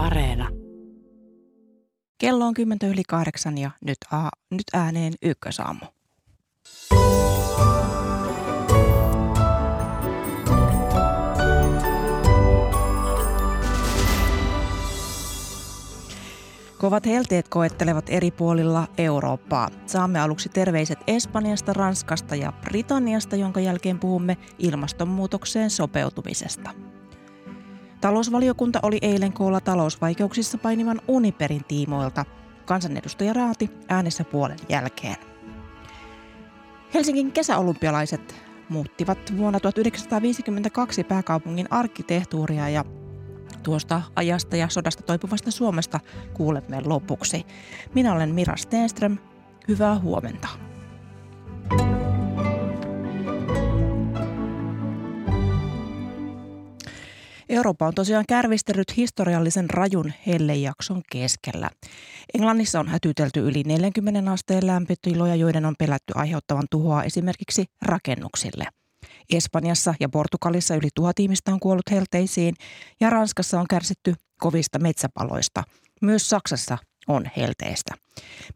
Areena. Kello on kymmentä yli kahdeksan ja nyt, a, nyt ääneen ykkösaamu. Kovat helteet koettelevat eri puolilla Eurooppaa. Saamme aluksi terveiset Espanjasta, Ranskasta ja Britanniasta, jonka jälkeen puhumme ilmastonmuutokseen sopeutumisesta. Talousvaliokunta oli eilen koolla talousvaikeuksissa painivan Uniperin tiimoilta. Kansanedustaja Raati äänessä puolen jälkeen. Helsingin kesäolympialaiset muuttivat vuonna 1952 pääkaupungin arkkitehtuuria ja tuosta ajasta ja sodasta toipuvasta Suomesta kuulemme lopuksi. Minä olen Mira Stenström. Hyvää huomenta. Eurooppa on tosiaan kärvistellyt historiallisen rajun hellejakson keskellä. Englannissa on hätytelty yli 40 asteen lämpötiloja, joiden on pelätty aiheuttavan tuhoa esimerkiksi rakennuksille. Espanjassa ja Portugalissa yli tuhat ihmistä on kuollut helteisiin ja Ranskassa on kärsitty kovista metsäpaloista. Myös Saksassa on helteestä.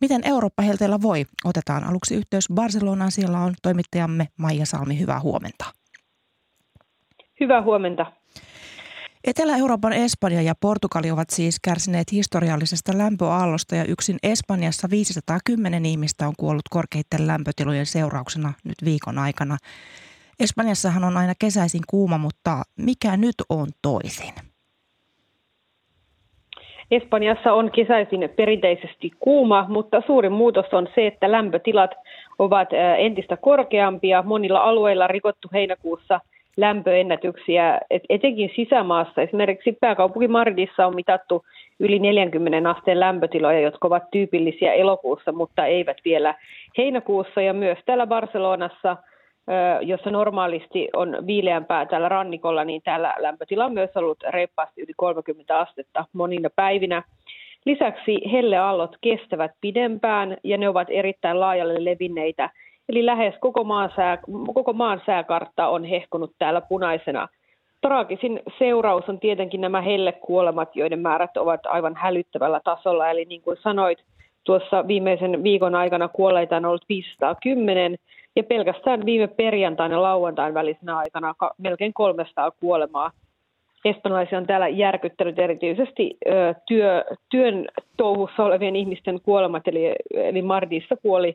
Miten Eurooppa helteellä voi? Otetaan aluksi yhteys Barcelonaan. Siellä on toimittajamme Maija Salmi. Hyvää huomenta. Hyvää huomenta. Etelä-Euroopan Espanja ja Portugali ovat siis kärsineet historiallisesta lämpöaallosta ja yksin Espanjassa 510 ihmistä on kuollut korkeiden lämpötilojen seurauksena nyt viikon aikana. Espanjassahan on aina kesäisin kuuma, mutta mikä nyt on toisin? Espanjassa on kesäisin perinteisesti kuuma, mutta suurin muutos on se, että lämpötilat ovat entistä korkeampia. Monilla alueilla rikottu heinäkuussa – lämpöennätyksiä, et etenkin sisämaassa. Esimerkiksi pääkaupunki Mardissa on mitattu yli 40 asteen lämpötiloja, jotka ovat tyypillisiä elokuussa, mutta eivät vielä heinäkuussa. Ja myös täällä Barcelonassa, jossa normaalisti on viileämpää täällä rannikolla, niin täällä lämpötila on myös ollut reippaasti yli 30 astetta monina päivinä. Lisäksi helleallot kestävät pidempään ja ne ovat erittäin laajalle levinneitä – Eli lähes koko maan, sää, koko maan sääkartta on hehkunut täällä punaisena. Traagisin seuraus on tietenkin nämä hellekuolemat, joiden määrät ovat aivan hälyttävällä tasolla. Eli niin kuin sanoit, tuossa viimeisen viikon aikana kuolleita on ollut 510 ja pelkästään viime perjantain ja lauantain välisenä aikana melkein 300 kuolemaa. Espanjalaisia on täällä järkyttänyt erityisesti ö, työ, työn touhussa olevien ihmisten kuolemat, eli, eli Mardissa kuoli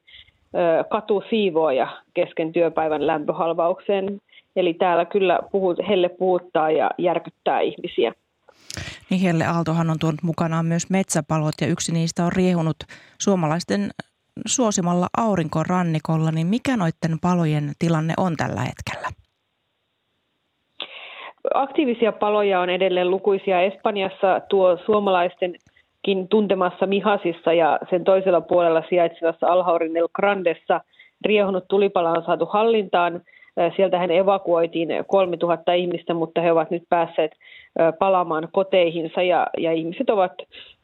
katusiivooja kesken työpäivän lämpöhalvaukseen. Eli täällä kyllä puhut, helle puhuttaa ja järkyttää ihmisiä. Niin Helle Aaltohan on tuonut mukanaan myös metsäpalot ja yksi niistä on riehunut suomalaisten suosimalla aurinkorannikolla. Niin mikä noiden palojen tilanne on tällä hetkellä? Aktiivisia paloja on edelleen lukuisia. Espanjassa tuo suomalaisten tuntemassa Mihasissa ja sen toisella puolella sijaitsevassa Alhaurin El Grandessa riehunut tulipala on saatu hallintaan. Sieltä hän evakuoitiin 3000 ihmistä, mutta he ovat nyt päässeet palaamaan koteihinsa ja, ja ihmiset ovat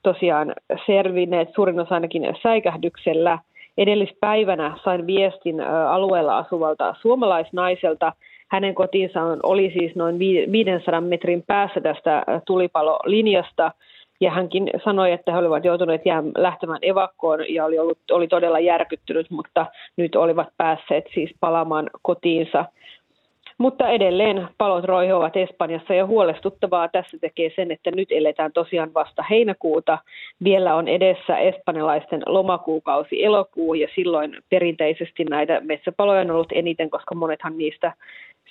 tosiaan selvinneet suurin osa ainakin säikähdyksellä. Edellispäivänä sain viestin alueella asuvalta suomalaisnaiselta. Hänen kotinsa oli siis noin 500 metrin päässä tästä tulipalolinjasta – ja hänkin sanoi, että he olivat joutuneet lähtemään evakkoon ja oli, ollut, oli todella järkyttynyt, mutta nyt olivat päässeet siis palaamaan kotiinsa. Mutta edelleen palot roihuvat Espanjassa ja huolestuttavaa tässä tekee sen, että nyt eletään tosiaan vasta heinäkuuta. Vielä on edessä espanjalaisten lomakuukausi elokuu ja silloin perinteisesti näitä metsäpaloja on ollut eniten, koska monethan niistä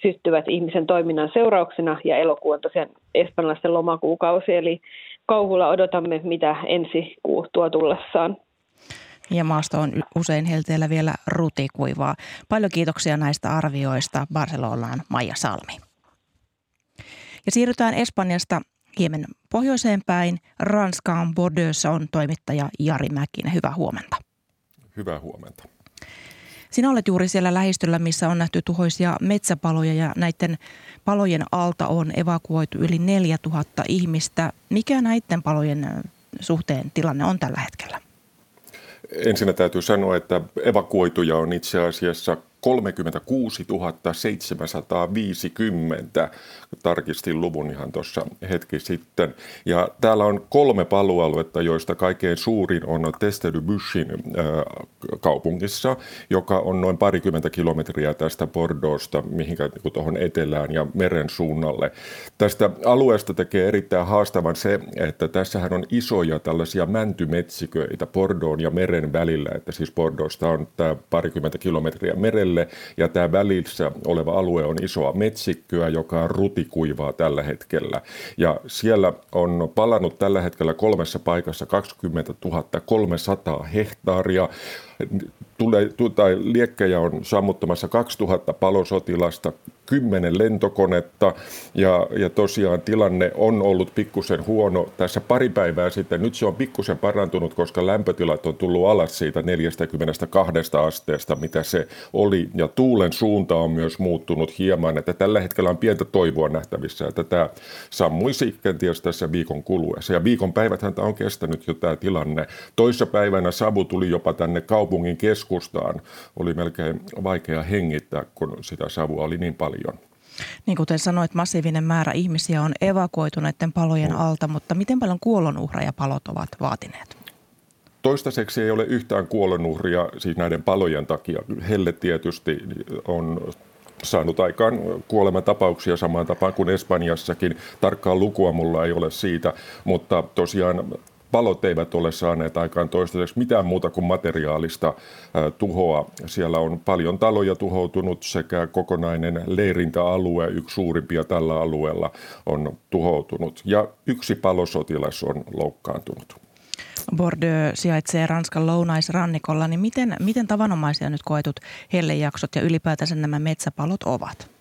syttyvät ihmisen toiminnan seurauksena ja elokuu on tosiaan espanjalaisten lomakuukausi. Eli kauhulla odotamme, mitä ensi kuu tuo tullessaan. Ja maasto on usein helteellä vielä rutikuivaa. Paljon kiitoksia näistä arvioista Barcelonaan Maija Salmi. Ja siirrytään Espanjasta hieman pohjoiseen päin. Ranskaan Bordeauxssa on toimittaja Jari Mäkinen. Hyvää huomenta. Hyvää huomenta. Sinä olet juuri siellä lähistöllä, missä on nähty tuhoisia metsäpaloja ja näiden palojen alta on evakuoitu yli 4000 ihmistä. Mikä näiden palojen suhteen tilanne on tällä hetkellä? Ensinnä täytyy sanoa, että evakuoituja on itse asiassa 36 750. Tarkistin luvun ihan tuossa hetki sitten. Ja täällä on kolme palualuetta, joista kaikkein suurin on Testedybusin äh, kaupungissa, joka on noin parikymmentä kilometriä tästä Bordeauxsta, mihinkä niin tuohon etelään ja meren suunnalle. Tästä alueesta tekee erittäin haastavan se, että tässähän on isoja tällaisia mäntymetsiköitä Bordeaux ja meren välillä, että siis Bordeauxsta on tämä parikymmentä kilometriä merelle ja tämä välissä oleva alue on isoa metsikköä, joka on rutikuivaa tällä hetkellä. Ja siellä on palannut tällä hetkellä kolmessa paikassa 20 300 hehtaaria tulee, tai liekkejä on sammuttamassa 2000 palosotilasta, 10 lentokonetta ja, ja tosiaan tilanne on ollut pikkusen huono tässä pari päivää sitten. Nyt se on pikkusen parantunut, koska lämpötilat on tullut alas siitä 42 asteesta, mitä se oli. Ja tuulen suunta on myös muuttunut hieman, että tällä hetkellä on pientä toivoa nähtävissä, että tämä sammuisi kenties tässä viikon kuluessa. Ja viikon päiväthän tämä on kestänyt jo tämä tilanne. Toissa päivänä savu tuli jopa tänne kaupungin keskustaan. Oli melkein vaikea hengittää, kun sitä savua oli niin paljon. Niin kuten sanoit, massiivinen määrä ihmisiä on evakuoitu näiden palojen alta, mutta miten paljon kuolonuhreja palot ovat vaatineet? Toistaiseksi ei ole yhtään kuolonuhria siis näiden palojen takia. Helle tietysti on saanut aikaan kuolematapauksia samaan tapaan kuin Espanjassakin. Tarkkaa lukua mulla ei ole siitä, mutta tosiaan palot eivät ole saaneet aikaan toistaiseksi mitään muuta kuin materiaalista tuhoa. Siellä on paljon taloja tuhoutunut sekä kokonainen leirintäalue, yksi suurimpia tällä alueella, on tuhoutunut. Ja yksi palosotilas on loukkaantunut. Bordeaux sijaitsee Ranskan lounaisrannikolla, niin miten, miten tavanomaisia nyt koetut hellejaksot ja ylipäätänsä nämä metsäpalot ovat?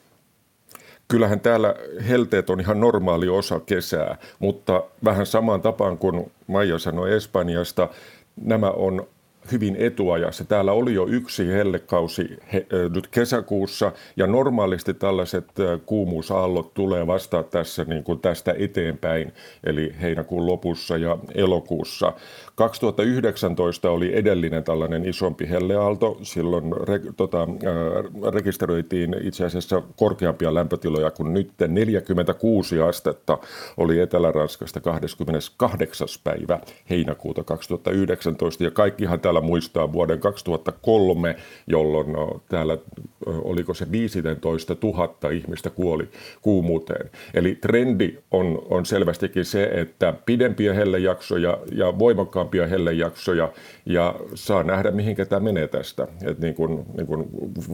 Kyllähän täällä helteet on ihan normaali osa kesää, mutta vähän samaan tapaan kuin Maija sanoi Espanjasta, nämä on hyvin etuajassa. Täällä oli jo yksi hellekausi he, nyt kesäkuussa ja normaalisti tällaiset kuumuusaallot tulee vasta tässä niin kuin tästä eteenpäin, eli heinäkuun lopussa ja elokuussa. 2019 oli edellinen tällainen isompi helleaalto. Silloin re, tota, äh, rekisteröitiin itse asiassa korkeampia lämpötiloja kuin nyt. 46 astetta oli Etelä-Ranskasta 28. päivä heinäkuuta 2019 ja kaikkihan täällä muistaa vuoden 2003, jolloin no, täällä oliko se 15 000 ihmistä kuoli kuumuuteen. Eli trendi on, on selvästikin se, että pidempiä hellejaksoja ja voimakkaampia hellejaksoja ja saa nähdä, mihinkä tämä menee tästä. Et niin kun, niin kun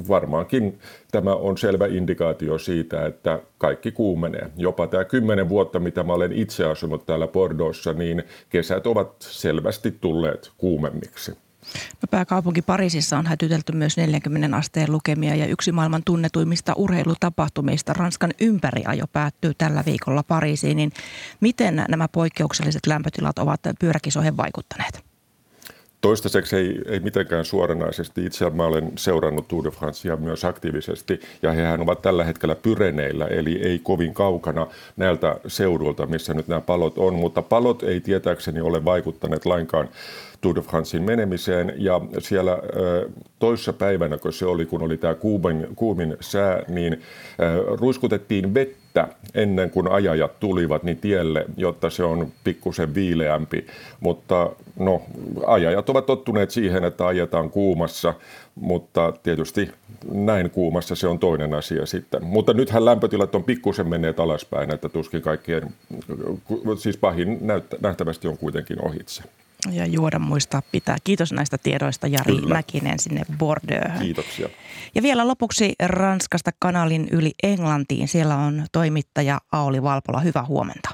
varmaankin tämä on selvä indikaatio siitä, että kaikki kuumenee. Jopa tämä kymmenen vuotta, mitä mä olen itse asunut täällä Bordeauxssa, niin kesät ovat selvästi tulleet kuumemmiksi. No pääkaupunki Pariisissa on hätytelty myös 40 asteen lukemia ja yksi maailman tunnetuimmista urheilutapahtumista Ranskan ympäriajo päättyy tällä viikolla Pariisiin. Niin miten nämä poikkeukselliset lämpötilat ovat pyöräkisoihin vaikuttaneet? Toistaiseksi ei, ei mitenkään suoranaisesti. Itse mä olen seurannut Tour de Francea myös aktiivisesti ja hehän ovat tällä hetkellä pyreneillä, eli ei kovin kaukana näiltä seudulta, missä nyt nämä palot on. Mutta palot ei tietääkseni ole vaikuttaneet lainkaan Tour de Francein menemiseen. Ja siellä toissa päivänä, kun se oli, kun oli tämä kuumin, kuumin sää, niin ruiskutettiin vettä ennen kuin ajajat tulivat niin tielle, jotta se on pikkusen viileämpi. Mutta no, ajajat ovat tottuneet siihen, että ajetaan kuumassa, mutta tietysti näin kuumassa se on toinen asia sitten. Mutta nythän lämpötilat on pikkusen menneet alaspäin, että tuskin kaikkien, siis pahin nähtävästi on kuitenkin ohitse. Ja juoda muistaa pitää. Kiitos näistä tiedoista Jari Kyllä. Mäkinen sinne Bordeauxhun. Kiitoksia. Ja vielä lopuksi Ranskasta kanalin yli Englantiin. Siellä on toimittaja Auli Valpola. Hyvää huomenta.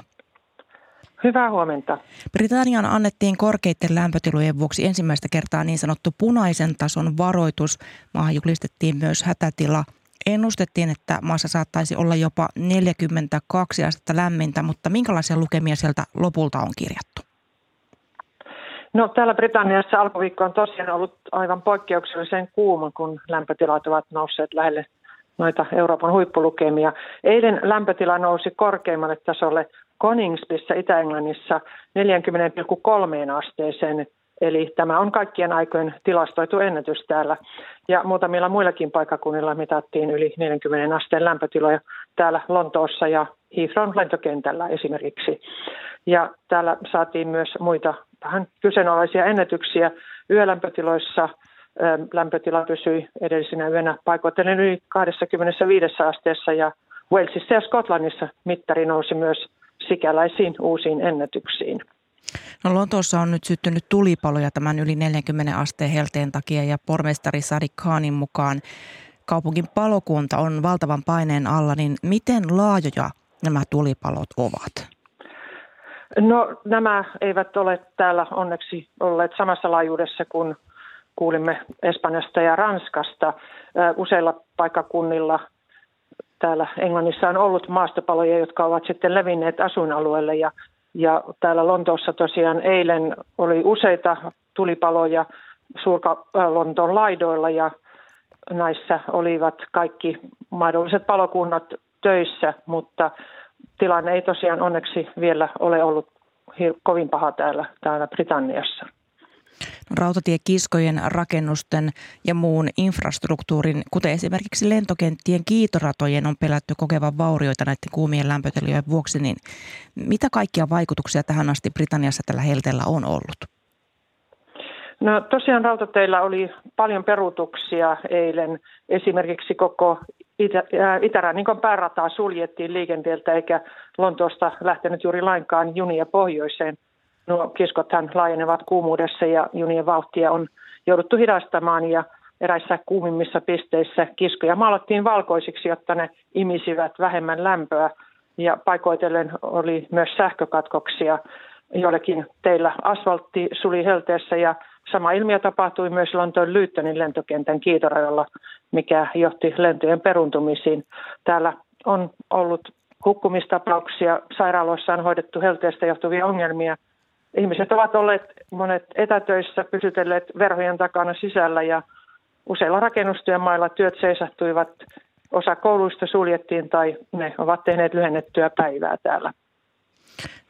Hyvää huomenta. Britannian annettiin korkeiden lämpötilojen vuoksi ensimmäistä kertaa niin sanottu punaisen tason varoitus. Maahan julistettiin myös hätätila. Ennustettiin, että maassa saattaisi olla jopa 42 astetta lämmintä, mutta minkälaisia lukemia sieltä lopulta on kirjattu? No täällä Britanniassa alkuviikko on tosiaan ollut aivan poikkeuksellisen kuuma, kun lämpötilat ovat nousseet lähelle noita Euroopan huippulukemia. Eilen lämpötila nousi korkeimmalle tasolle Coningsbissa Itä-Englannissa 40,3 asteeseen. Eli tämä on kaikkien aikojen tilastoitu ennätys täällä. Ja muutamilla muillakin paikakunnilla mitattiin yli 40 asteen lämpötiloja täällä Lontoossa ja Heathrow lentokentällä esimerkiksi. Ja täällä saatiin myös muita vähän kyseenalaisia ennätyksiä yölämpötiloissa. Lämpötila pysyi edellisenä yönä paikoitellen yli 25 asteessa ja Walesissa ja Skotlannissa mittari nousi myös sikäläisiin uusiin ennätyksiin. No Lontoossa on nyt syttynyt tulipaloja tämän yli 40 asteen helteen takia ja pormestari Sadiq Khanin mukaan kaupungin palokunta on valtavan paineen alla, niin miten laajoja nämä tulipalot ovat? No nämä eivät ole täällä onneksi olleet samassa laajuudessa kuin kuulimme Espanjasta ja Ranskasta. Useilla paikakunnilla täällä Englannissa on ollut maastopaloja, jotka ovat sitten levinneet asuinalueelle ja, ja täällä Lontoossa tosiaan eilen oli useita tulipaloja Suurka-Lontoon laidoilla ja näissä olivat kaikki mahdolliset palokunnat töissä, mutta tilanne ei tosiaan onneksi vielä ole ollut kovin paha täällä, täällä Britanniassa. Rautatiekiskojen, rakennusten ja muun infrastruktuurin, kuten esimerkiksi lentokenttien kiitoratojen on pelätty kokevan vaurioita näiden kuumien lämpötilojen vuoksi, niin mitä kaikkia vaikutuksia tähän asti Britanniassa tällä helteellä on ollut? No tosiaan rautateillä oli paljon peruutuksia eilen. Esimerkiksi koko Itä, Itärannikon päärataa suljettiin liikenteeltä eikä Lontoosta lähtenyt juuri lainkaan junia pohjoiseen. Nuo kiskothan laajenevat kuumuudessa ja junien vauhtia on jouduttu hidastamaan ja eräissä kuumimmissa pisteissä kiskoja maalattiin valkoisiksi, jotta ne imisivät vähemmän lämpöä ja paikoitellen oli myös sähkökatkoksia. Joillekin teillä asfaltti suli helteessä ja sama ilmiö tapahtui myös Lontoon Lyyttönin lentokentän kiitorajalla, mikä johti lentojen peruntumisiin. Täällä on ollut hukkumistapauksia, sairaaloissa on hoidettu helteestä johtuvia ongelmia. Ihmiset ovat olleet monet etätöissä, pysytelleet verhojen takana sisällä ja useilla rakennustyömailla työt seisahtuivat. Osa kouluista suljettiin tai ne ovat tehneet lyhennettyä päivää täällä.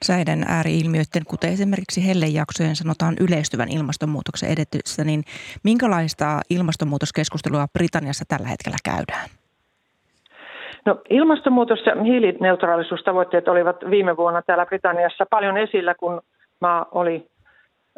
Säiden ääriilmiöiden, kuten esimerkiksi hellejaksojen sanotaan yleistyvän ilmastonmuutoksen edetyssä, niin minkälaista ilmastonmuutoskeskustelua Britanniassa tällä hetkellä käydään? No, ilmastonmuutos ja hiilineutraalisuustavoitteet olivat viime vuonna täällä Britanniassa paljon esillä, kun maa oli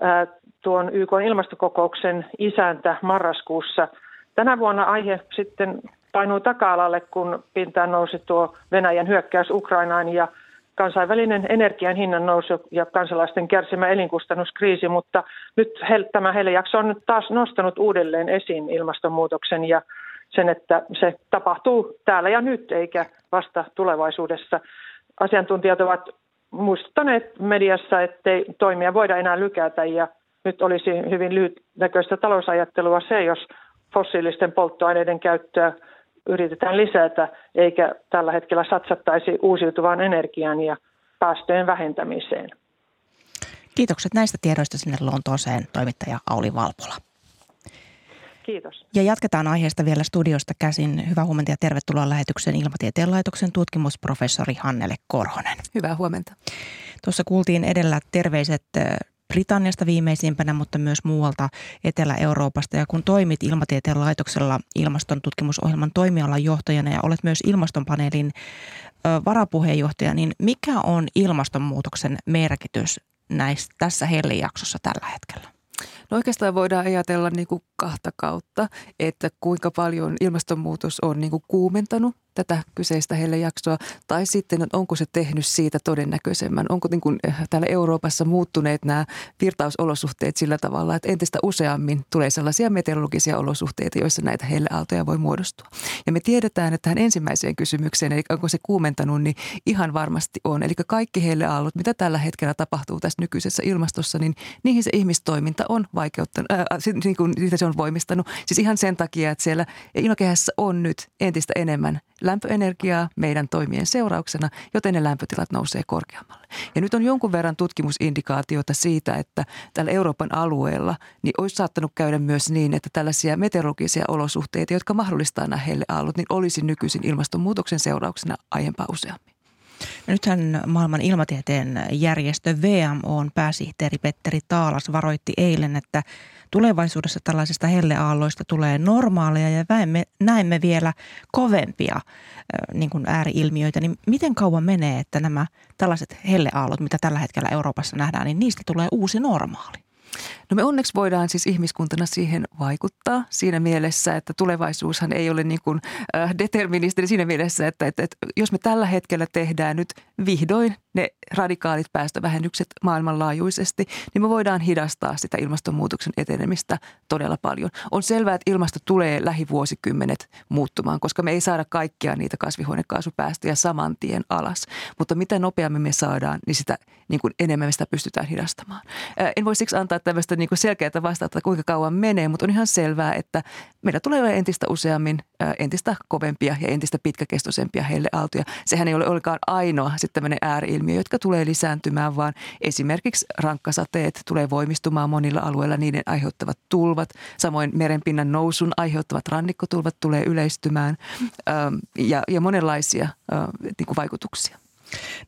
ää, tuon YK ilmastokokouksen isäntä marraskuussa. Tänä vuonna aihe sitten painui taka-alalle, kun pintaan nousi tuo Venäjän hyökkäys Ukrainaan ja kansainvälinen energian hinnan nousu ja kansalaisten kärsimä elinkustannuskriisi, mutta nyt tämä jakso on nyt taas nostanut uudelleen esiin ilmastonmuutoksen ja sen, että se tapahtuu täällä ja nyt eikä vasta tulevaisuudessa. Asiantuntijat ovat muistuttaneet mediassa, ettei toimia voida enää lykätä ja nyt olisi hyvin lyhytnäköistä talousajattelua se, jos fossiilisten polttoaineiden käyttöä yritetään lisätä, eikä tällä hetkellä satsattaisi uusiutuvaan energiaan ja päästöjen vähentämiseen. Kiitokset näistä tiedoista sinne Lontooseen toimittaja Auli Valpola. Kiitos. Ja jatketaan aiheesta vielä studiosta käsin. Hyvää huomenta ja tervetuloa lähetykseen Ilmatieteen laitoksen tutkimusprofessori Hannele Korhonen. Hyvää huomenta. Tuossa kuultiin edellä terveiset Britanniasta viimeisimpänä, mutta myös muualta Etelä-Euroopasta. Ja kun toimit Ilmatieteen laitoksella ilmaston tutkimusohjelman toimialan johtajana ja olet myös ilmastonpaneelin varapuheenjohtaja, niin mikä on ilmastonmuutoksen merkitys näissä, tässä hellijaksossa tällä hetkellä? No oikeastaan voidaan ajatella niin kuin kahta kautta, että kuinka paljon ilmastonmuutos on niin kuin kuumentanut tätä kyseistä hellejaksoa, tai sitten onko se tehnyt siitä todennäköisemmän. Onko niin kuin eh, täällä Euroopassa muuttuneet nämä virtausolosuhteet sillä tavalla, että entistä useammin tulee sellaisia meteorologisia olosuhteita, joissa näitä helleaaltoja voi muodostua. Ja me tiedetään, että tähän ensimmäiseen kysymykseen, eli onko se kuumentanut, niin ihan varmasti on. Eli kaikki helleaallot, mitä tällä hetkellä tapahtuu tässä nykyisessä ilmastossa, niin niihin se ihmistoiminta on vaikeuttanut, äh, niin kuin, se on voimistanut. Siis ihan sen takia, että siellä ilmakehässä on nyt entistä enemmän lämpöenergiaa meidän toimien seurauksena, joten ne lämpötilat nousee korkeammalle. Ja nyt on jonkun verran tutkimusindikaatiota siitä, että tällä Euroopan alueella niin olisi saattanut käydä myös niin, että tällaisia meteorologisia olosuhteita, jotka mahdollistaa nämä helleaallot, niin olisi nykyisin ilmastonmuutoksen seurauksena aiempaa useammin. Ja nythän maailman ilmatieteen järjestö VMOn pääsihteeri Petteri Taalas varoitti eilen, että tulevaisuudessa tällaisista helleaalloista tulee normaaleja ja näemme, näemme vielä kovempia niin kuin ääriilmiöitä. Niin miten kauan menee, että nämä tällaiset helleaallot, mitä tällä hetkellä Euroopassa nähdään, niin niistä tulee uusi normaali? No me onneksi voidaan siis ihmiskuntana siihen vaikuttaa siinä mielessä, että tulevaisuushan ei ole niin kuin äh, deterministeri siinä mielessä, että, että, että jos me tällä hetkellä tehdään nyt vihdoin ne radikaalit päästövähennykset maailmanlaajuisesti, niin me voidaan hidastaa sitä ilmastonmuutoksen etenemistä todella paljon. On selvää, että ilmasto tulee lähivuosikymmenet muuttumaan, koska me ei saada kaikkia niitä kasvihuonekaasupäästöjä saman tien alas. Mutta mitä nopeammin me saadaan, niin sitä niin kuin enemmän me sitä pystytään hidastamaan. Äh, en voi siksi antaa tämmöistä niin kuin selkeää vastausta, kuinka kauan menee, mutta on ihan selvää, että meillä tulee olla entistä useammin entistä kovempia ja entistä pitkäkestoisempia heille aaltoja. Sehän ei ole ollenkaan ainoa sitten tämmöinen ääriilmiö, jotka tulee lisääntymään, vaan esimerkiksi rankkasateet tulee voimistumaan monilla alueilla, niiden aiheuttavat tulvat, samoin merenpinnan nousun aiheuttavat rannikkotulvat tulee yleistymään ja, ja monenlaisia niin kuin vaikutuksia.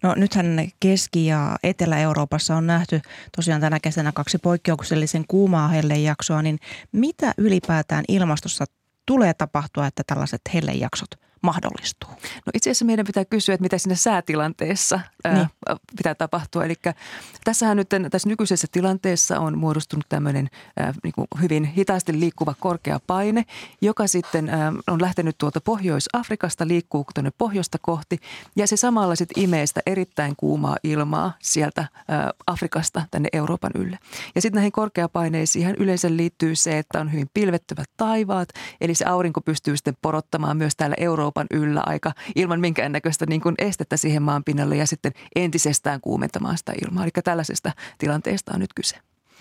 No nythän Keski- ja Etelä-Euroopassa on nähty tosiaan tänä kesänä kaksi poikkeuksellisen kuumaa hellejaksoa, niin mitä ylipäätään ilmastossa tulee tapahtua, että tällaiset hellejaksot mahdollistuu? No itse asiassa meidän pitää kysyä, että mitä siinä säätilanteessa niin. ää, pitää tapahtua. Eli tässähän nyt tässä nykyisessä tilanteessa on muodostunut tämmöinen ää, niin kuin hyvin hitaasti liikkuva korkea paine, joka sitten ää, on lähtenyt tuolta Pohjois-Afrikasta, liikkuu tuonne pohjoista kohti ja se samalla sitten imee sitä erittäin kuumaa ilmaa sieltä ää, Afrikasta tänne Euroopan ylle. Ja sitten näihin korkeapaineisiin yleensä liittyy se, että on hyvin pilvettyvät taivaat, eli se aurinko pystyy sitten porottamaan myös täällä Euroopan Euroopan yllä aika ilman minkäännäköistä niin kuin estettä siihen maan pinnalle ja sitten entisestään kuumentamaan sitä ilmaa. Eli tällaisesta tilanteesta on nyt kyse.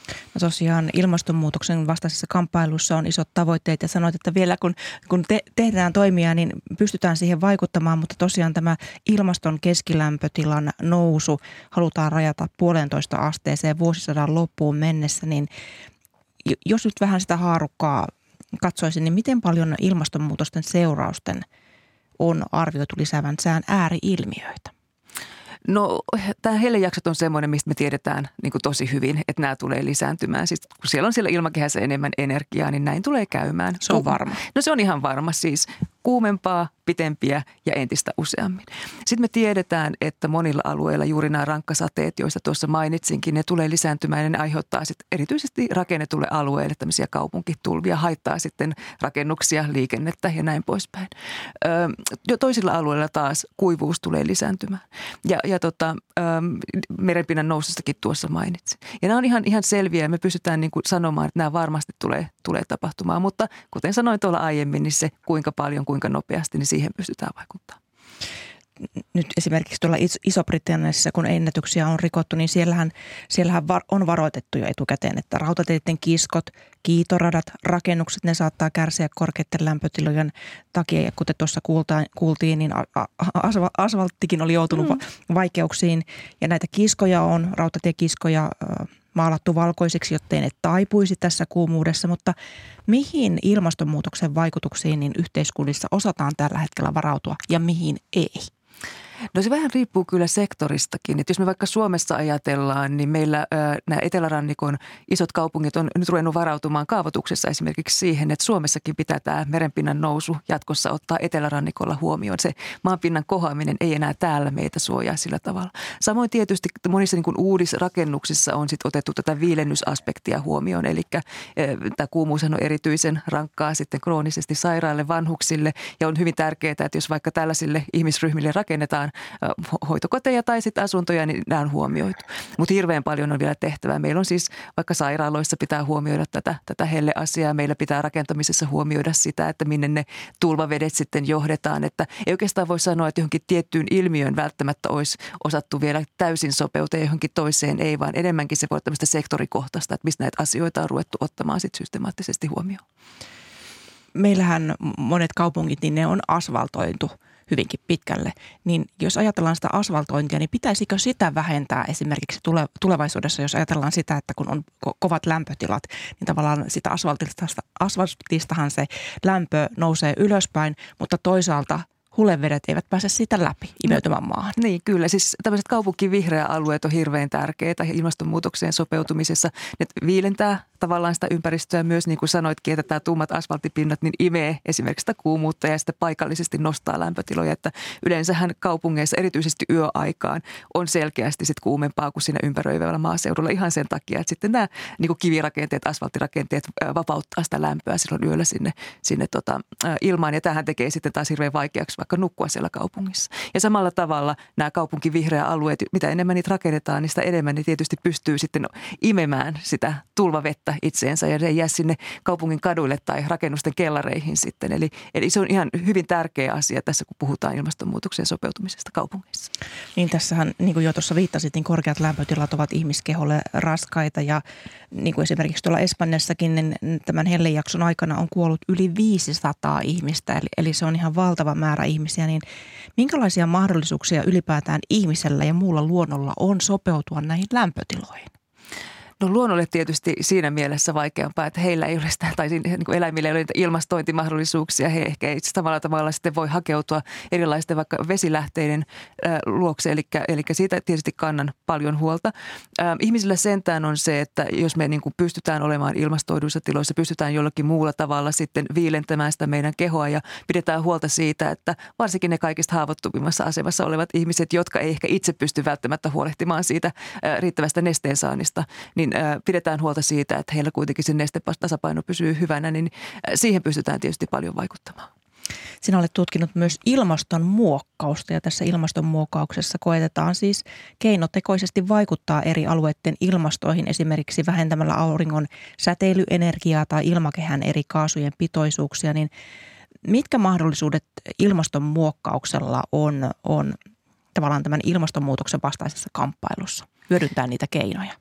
No tosiaan ilmastonmuutoksen vastaisessa kamppailussa on isot tavoitteet ja sanoit, että vielä kun, kun te, tehdään toimia, niin pystytään siihen vaikuttamaan, mutta tosiaan tämä ilmaston keskilämpötilan nousu halutaan rajata puolentoista asteeseen vuosisadan loppuun mennessä, niin jos nyt vähän sitä haarukkaa katsoisin, niin miten paljon ilmastonmuutosten seurausten – on arvioitu lisäävän sään ääriilmiöitä? No tämä hellejaksot on semmoinen, mistä me tiedetään niin kuin tosi hyvin, että nämä tulee lisääntymään. Siis kun siellä on siellä ilmakehässä enemmän energiaa, niin näin tulee käymään. Se on varma. No se on ihan varma siis kuumempaa, pitempiä ja entistä useammin. Sitten me tiedetään, että monilla alueilla juuri nämä rankkasateet, joista tuossa mainitsinkin, ne tulee lisääntymään ja ne aiheuttaa sitten erityisesti rakennetulle alueelle tämmöisiä kaupunkitulvia, haittaa sitten rakennuksia, liikennettä ja näin poispäin. jo toisilla alueilla taas kuivuus tulee lisääntymään. Ja, ja tota, merenpinnan nousustakin tuossa mainitsin. Ja nämä on ihan, ihan selviä ja me pystytään niin kuin sanomaan, että nämä varmasti tulee, tulee tapahtumaan. Mutta kuten sanoin tuolla aiemmin, niin se kuinka paljon, kuinka nopeasti, niin siihen pystytään vaikuttamaan nyt esimerkiksi tuolla Iso-Britanniassa, kun ennätyksiä on rikottu, niin siellähän, siellähän on varoitettu jo etukäteen, että rautateiden kiskot, kiitoradat, rakennukset, ne saattaa kärsiä korkeiden lämpötilojen takia. Ja kuten tuossa kuultiin, niin asfalttikin oli joutunut mm. vaikeuksiin. Ja näitä kiskoja on, rautatiekiskoja maalattu valkoisiksi, jottei ne taipuisi tässä kuumuudessa, mutta mihin ilmastonmuutoksen vaikutuksiin niin yhteiskunnissa osataan tällä hetkellä varautua ja mihin ei? No se vähän riippuu kyllä sektoristakin. Että jos me vaikka Suomessa ajatellaan, niin meillä ää, nämä etelärannikon isot kaupungit on nyt ruvennut varautumaan kaavoituksessa esimerkiksi siihen, että Suomessakin pitää tämä merenpinnan nousu jatkossa ottaa etelärannikolla huomioon. Se maanpinnan kohoaminen ei enää täällä meitä suojaa sillä tavalla. Samoin tietysti monissa niin kuin uudisrakennuksissa on sit otettu tätä viilennysaspektia huomioon. Eli tämä kuumuus on erityisen rankkaa sitten kroonisesti sairaille vanhuksille ja on hyvin tärkeää, että jos vaikka tällaisille ihmisryhmille rakennetaan hoitokoteja tai sitten asuntoja, niin nämä on huomioitu. Mutta hirveän paljon on vielä tehtävää. Meillä on siis vaikka sairaaloissa pitää huomioida tätä, tätä helleasiaa. Meillä pitää rakentamisessa huomioida sitä, että minne ne tulvavedet sitten johdetaan. Että ei oikeastaan voi sanoa, että johonkin tiettyyn ilmiöön välttämättä olisi osattu vielä täysin sopeutua johonkin toiseen ei, vaan enemmänkin se voi olla tämmöistä sektorikohtaista, että mistä näitä asioita on ruvettu ottamaan sitten systemaattisesti huomioon. Meillähän monet kaupungit, niin ne on asfaltoitu – hyvinkin pitkälle. Niin jos ajatellaan sitä asfaltointia, niin pitäisikö sitä vähentää esimerkiksi tulevaisuudessa, jos ajatellaan sitä, että kun on ko- kovat lämpötilat, niin tavallaan sitä asfaltista, asfaltistahan se lämpö nousee ylöspäin, mutta toisaalta hulevedet eivät pääse siitä läpi imeytymään maahan. Niin, kyllä. Siis tämmöiset kaupunkivihreäalueet on hirveän tärkeitä ilmastonmuutokseen sopeutumisessa. Ne viilentää tavallaan sitä ympäristöä myös, niin kuin sanoitkin, että tämä tummat asfalttipinnat niin imee esimerkiksi sitä kuumuutta ja sitten paikallisesti nostaa lämpötiloja. Että yleensähän kaupungeissa, erityisesti yöaikaan, on selkeästi sit kuumempaa kuin siinä ympäröivällä maaseudulla ihan sen takia, että sitten nämä niin kuin kivirakenteet, asfalttirakenteet vapauttaa sitä lämpöä silloin yöllä sinne, sinne tota, ilmaan. Ja tähän tekee sitten taas hirveän vaikeaksi vaikka nukkua siellä kaupungissa. Ja samalla tavalla nämä kaupunkivihreäalueet, mitä enemmän niitä rakennetaan, niin sitä enemmän ne tietysti pystyy sitten imemään sitä tulvavettä vettä itseensä ja ei jää sinne kaupungin kaduille tai rakennusten kellareihin sitten. Eli, eli se on ihan hyvin tärkeä asia tässä, kun puhutaan ilmastonmuutoksen sopeutumisesta kaupungeissa. Niin tässähän, niin kuin jo tuossa viittasit, niin korkeat lämpötilat ovat ihmiskeholle raskaita ja niin kuin esimerkiksi tuolla Espanjassakin, niin tämän hellejakson aikana on kuollut yli 500 ihmistä, eli, eli se on ihan valtava määrä ihmisiä, niin minkälaisia mahdollisuuksia ylipäätään ihmisellä ja muulla luonnolla on sopeutua näihin lämpötiloihin? No luonnolle tietysti siinä mielessä vaikeampaa, että heillä ei ole sitä, tai niin kuin eläimillä ei ole ilmastointimahdollisuuksia. He ehkä itse samalla tavalla sitten voi hakeutua erilaisten vaikka vesilähteiden luokse, eli, eli siitä tietysti kannan paljon huolta. Ihmisillä sentään on se, että jos me niin kuin pystytään olemaan ilmastoiduissa tiloissa, pystytään jollakin muulla tavalla sitten viilentämään sitä meidän kehoa ja pidetään huolta siitä, että varsinkin ne kaikista haavoittuvimmassa asemassa olevat ihmiset, jotka ei ehkä itse pysty välttämättä huolehtimaan siitä riittävästä nesteen saannista, niin niin pidetään huolta siitä, että heillä kuitenkin se nestetasapaino pysyy hyvänä, niin siihen pystytään tietysti paljon vaikuttamaan. Sinä olet tutkinut myös ilmastonmuokkausta ja tässä ilmastonmuokkauksessa koetetaan siis keinotekoisesti vaikuttaa eri alueiden ilmastoihin esimerkiksi vähentämällä auringon säteilyenergiaa tai ilmakehän eri kaasujen pitoisuuksia, niin mitkä mahdollisuudet ilmastonmuokkauksella on, on tavallaan tämän ilmastonmuutoksen vastaisessa kamppailussa? Hyödyntää niitä keinoja.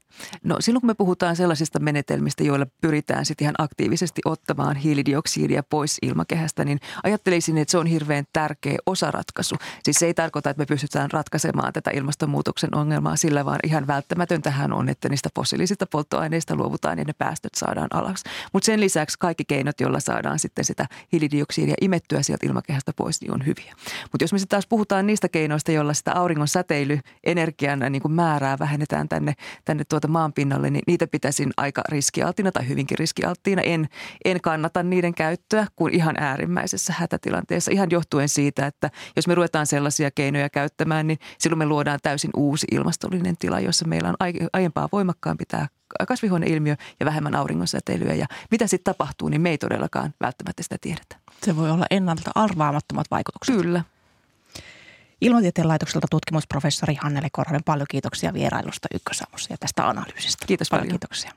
No silloin kun me puhutaan sellaisista menetelmistä, joilla pyritään sitten ihan aktiivisesti ottamaan hiilidioksidia pois ilmakehästä, niin ajattelisin, että se on hirveän tärkeä osaratkaisu. Siis se ei tarkoita, että me pystytään ratkaisemaan tätä ilmastonmuutoksen ongelmaa sillä, vaan ihan välttämätöntähän on, että niistä fossiilisista polttoaineista luovutaan ja ne päästöt saadaan alas. Mutta sen lisäksi kaikki keinot, joilla saadaan sitten sitä hiilidioksidia imettyä sieltä ilmakehästä pois, niin on hyviä. Mutta jos me sitten taas puhutaan niistä keinoista, joilla sitä auringon säteilyenergian niin kuin määrää vähennetään tänne, tänne tuota sieltä maan pinnalle, niin niitä pitäisin aika riskialttiina tai hyvinkin riskialttiina. En, en kannata niiden käyttöä kuin ihan äärimmäisessä hätätilanteessa. Ihan johtuen siitä, että jos me ruvetaan sellaisia keinoja käyttämään, niin silloin me luodaan täysin uusi ilmastollinen tila, jossa meillä on aiempaa voimakkaampi tämä kasvihuoneilmiö ja vähemmän auringonsäteilyä. Ja mitä sitten tapahtuu, niin me ei todellakaan välttämättä sitä tiedetä. Se voi olla ennalta arvaamattomat vaikutukset. Kyllä. Ilmatieteen laitokselta tutkimusprofessori Hannele Korhonen, paljon kiitoksia vierailusta Ykkösaamussa ja tästä analyysistä. Kiitos paljon. paljon. Kiitoksia.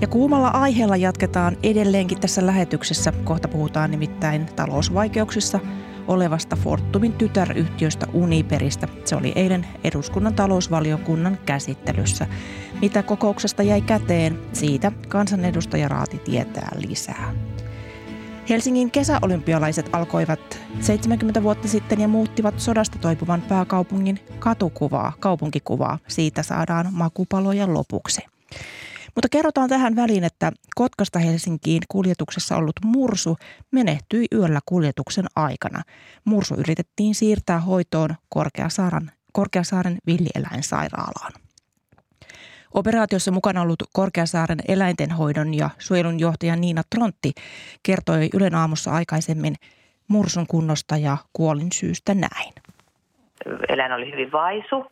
Ja kuumalla aiheella jatketaan edelleenkin tässä lähetyksessä. Kohta puhutaan nimittäin talousvaikeuksissa olevasta Fortumin tytäryhtiöstä Uniperistä. Se oli eilen eduskunnan talousvaliokunnan käsittelyssä. Mitä kokouksesta jäi käteen, siitä kansanedustaja Raati tietää lisää. Helsingin kesäolympialaiset alkoivat 70 vuotta sitten ja muuttivat sodasta toipuvan pääkaupungin katukuvaa, kaupunkikuvaa. Siitä saadaan makupaloja lopuksi. Mutta kerrotaan tähän väliin, että Kotkasta Helsinkiin kuljetuksessa ollut mursu menehtyi yöllä kuljetuksen aikana. Mursu yritettiin siirtää hoitoon Korkeasaaren, Korkeasaaren villieläinsairaalaan. Operaatiossa mukana ollut Korkeasaaren eläintenhoidon ja suojelun johtaja Niina Trontti kertoi Ylen aamussa aikaisemmin mursun kunnosta ja kuolin syystä näin. Eläin oli hyvin vaisu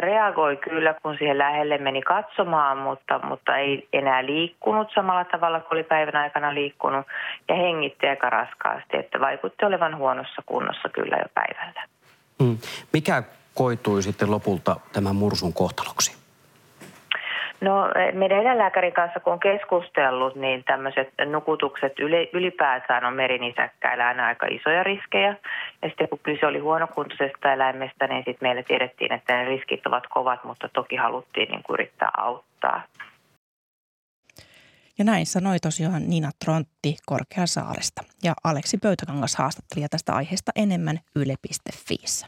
reagoi kyllä, kun siihen lähelle meni katsomaan, mutta, mutta ei enää liikkunut samalla tavalla kuin oli päivän aikana liikkunut ja hengitti aika raskaasti, että vaikutti olevan huonossa kunnossa kyllä jo päivällä. Hmm. Mikä koitui sitten lopulta tämän mursun kohtaloksi? No meidän eläinlääkärin kanssa kun on keskustellut, niin tämmöiset nukutukset ylipäätään on merinisäkkäillä aina aika isoja riskejä. Ja sitten kun kyse oli huonokuntoisesta eläimestä, niin sitten meille tiedettiin, että ne riskit ovat kovat, mutta toki haluttiin niin kuin yrittää auttaa. Ja näin sanoi tosiaan Nina Trontti Korkeasaaresta. Ja Aleksi Pöytäkangas haastatteli tästä aiheesta enemmän yle.fiissä.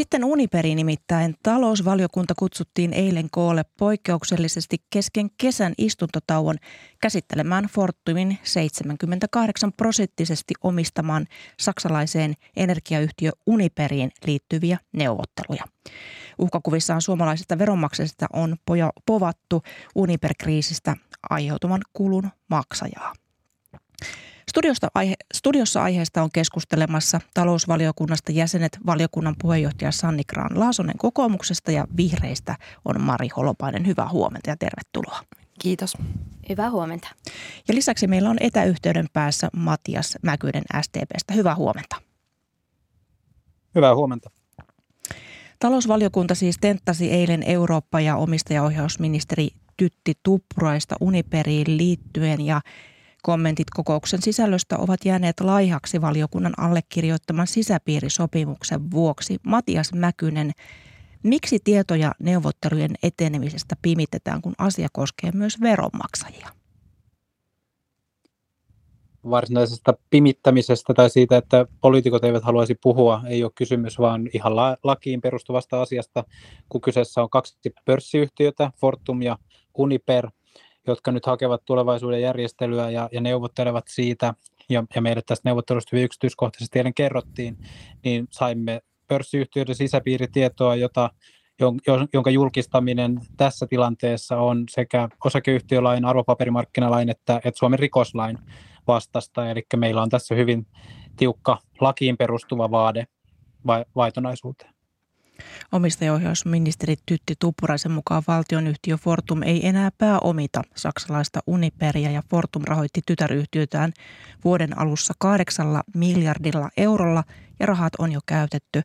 Sitten Uniperi nimittäin. Talousvaliokunta kutsuttiin eilen koolle poikkeuksellisesti kesken kesän istuntotauon käsittelemään Fortumin 78 prosenttisesti omistamaan saksalaiseen energiayhtiö Uniperiin liittyviä neuvotteluja. Uhkakuvissaan suomalaisista veronmaksajista on povattu Uniper-kriisistä aiheutuvan kulun maksajaa. Studiosta aihe, studiossa aiheesta on keskustelemassa talousvaliokunnasta jäsenet valiokunnan puheenjohtaja Sanni Graan Laasonen kokoomuksesta ja vihreistä on Mari Holopainen. Hyvää huomenta ja tervetuloa. Kiitos. Hyvää huomenta. Ja lisäksi meillä on etäyhteyden päässä Matias Mäkynen STPstä. Hyvää huomenta. Hyvää huomenta. Talousvaliokunta siis tenttasi eilen Eurooppa- ja omistajaohjausministeri Tytti Tuppuraista Uniperiin liittyen ja Kommentit kokouksen sisällöstä ovat jääneet laihaksi valiokunnan allekirjoittaman sisäpiirisopimuksen vuoksi. Matias Mäkynen, miksi tietoja neuvottelujen etenemisestä pimitetään, kun asia koskee myös veronmaksajia? varsinaisesta pimittämisestä tai siitä, että poliitikot eivät haluaisi puhua, ei ole kysymys, vaan ihan lakiin perustuvasta asiasta, kun kyseessä on kaksi pörssiyhtiötä, Fortum ja Uniper, jotka nyt hakevat tulevaisuuden järjestelyä ja, ja neuvottelevat siitä, ja, ja meille tästä neuvottelusta hyvin yksityiskohtaisesti eilen kerrottiin, niin saimme pörssiyhtiöiden sisäpiiritietoa, jota, jonka julkistaminen tässä tilanteessa on sekä osakeyhtiölain, arvopaperimarkkinalain että, että Suomen rikoslain vastasta. Eli meillä on tässä hyvin tiukka lakiin perustuva vaade vaitonaisuuteen. Omistajaohjausministeri Tytti Tuppuraisen mukaan valtionyhtiö Fortum ei enää pääomita saksalaista Uniperia ja Fortum rahoitti tytäryhtiötään vuoden alussa kahdeksalla miljardilla eurolla ja rahat on jo käytetty.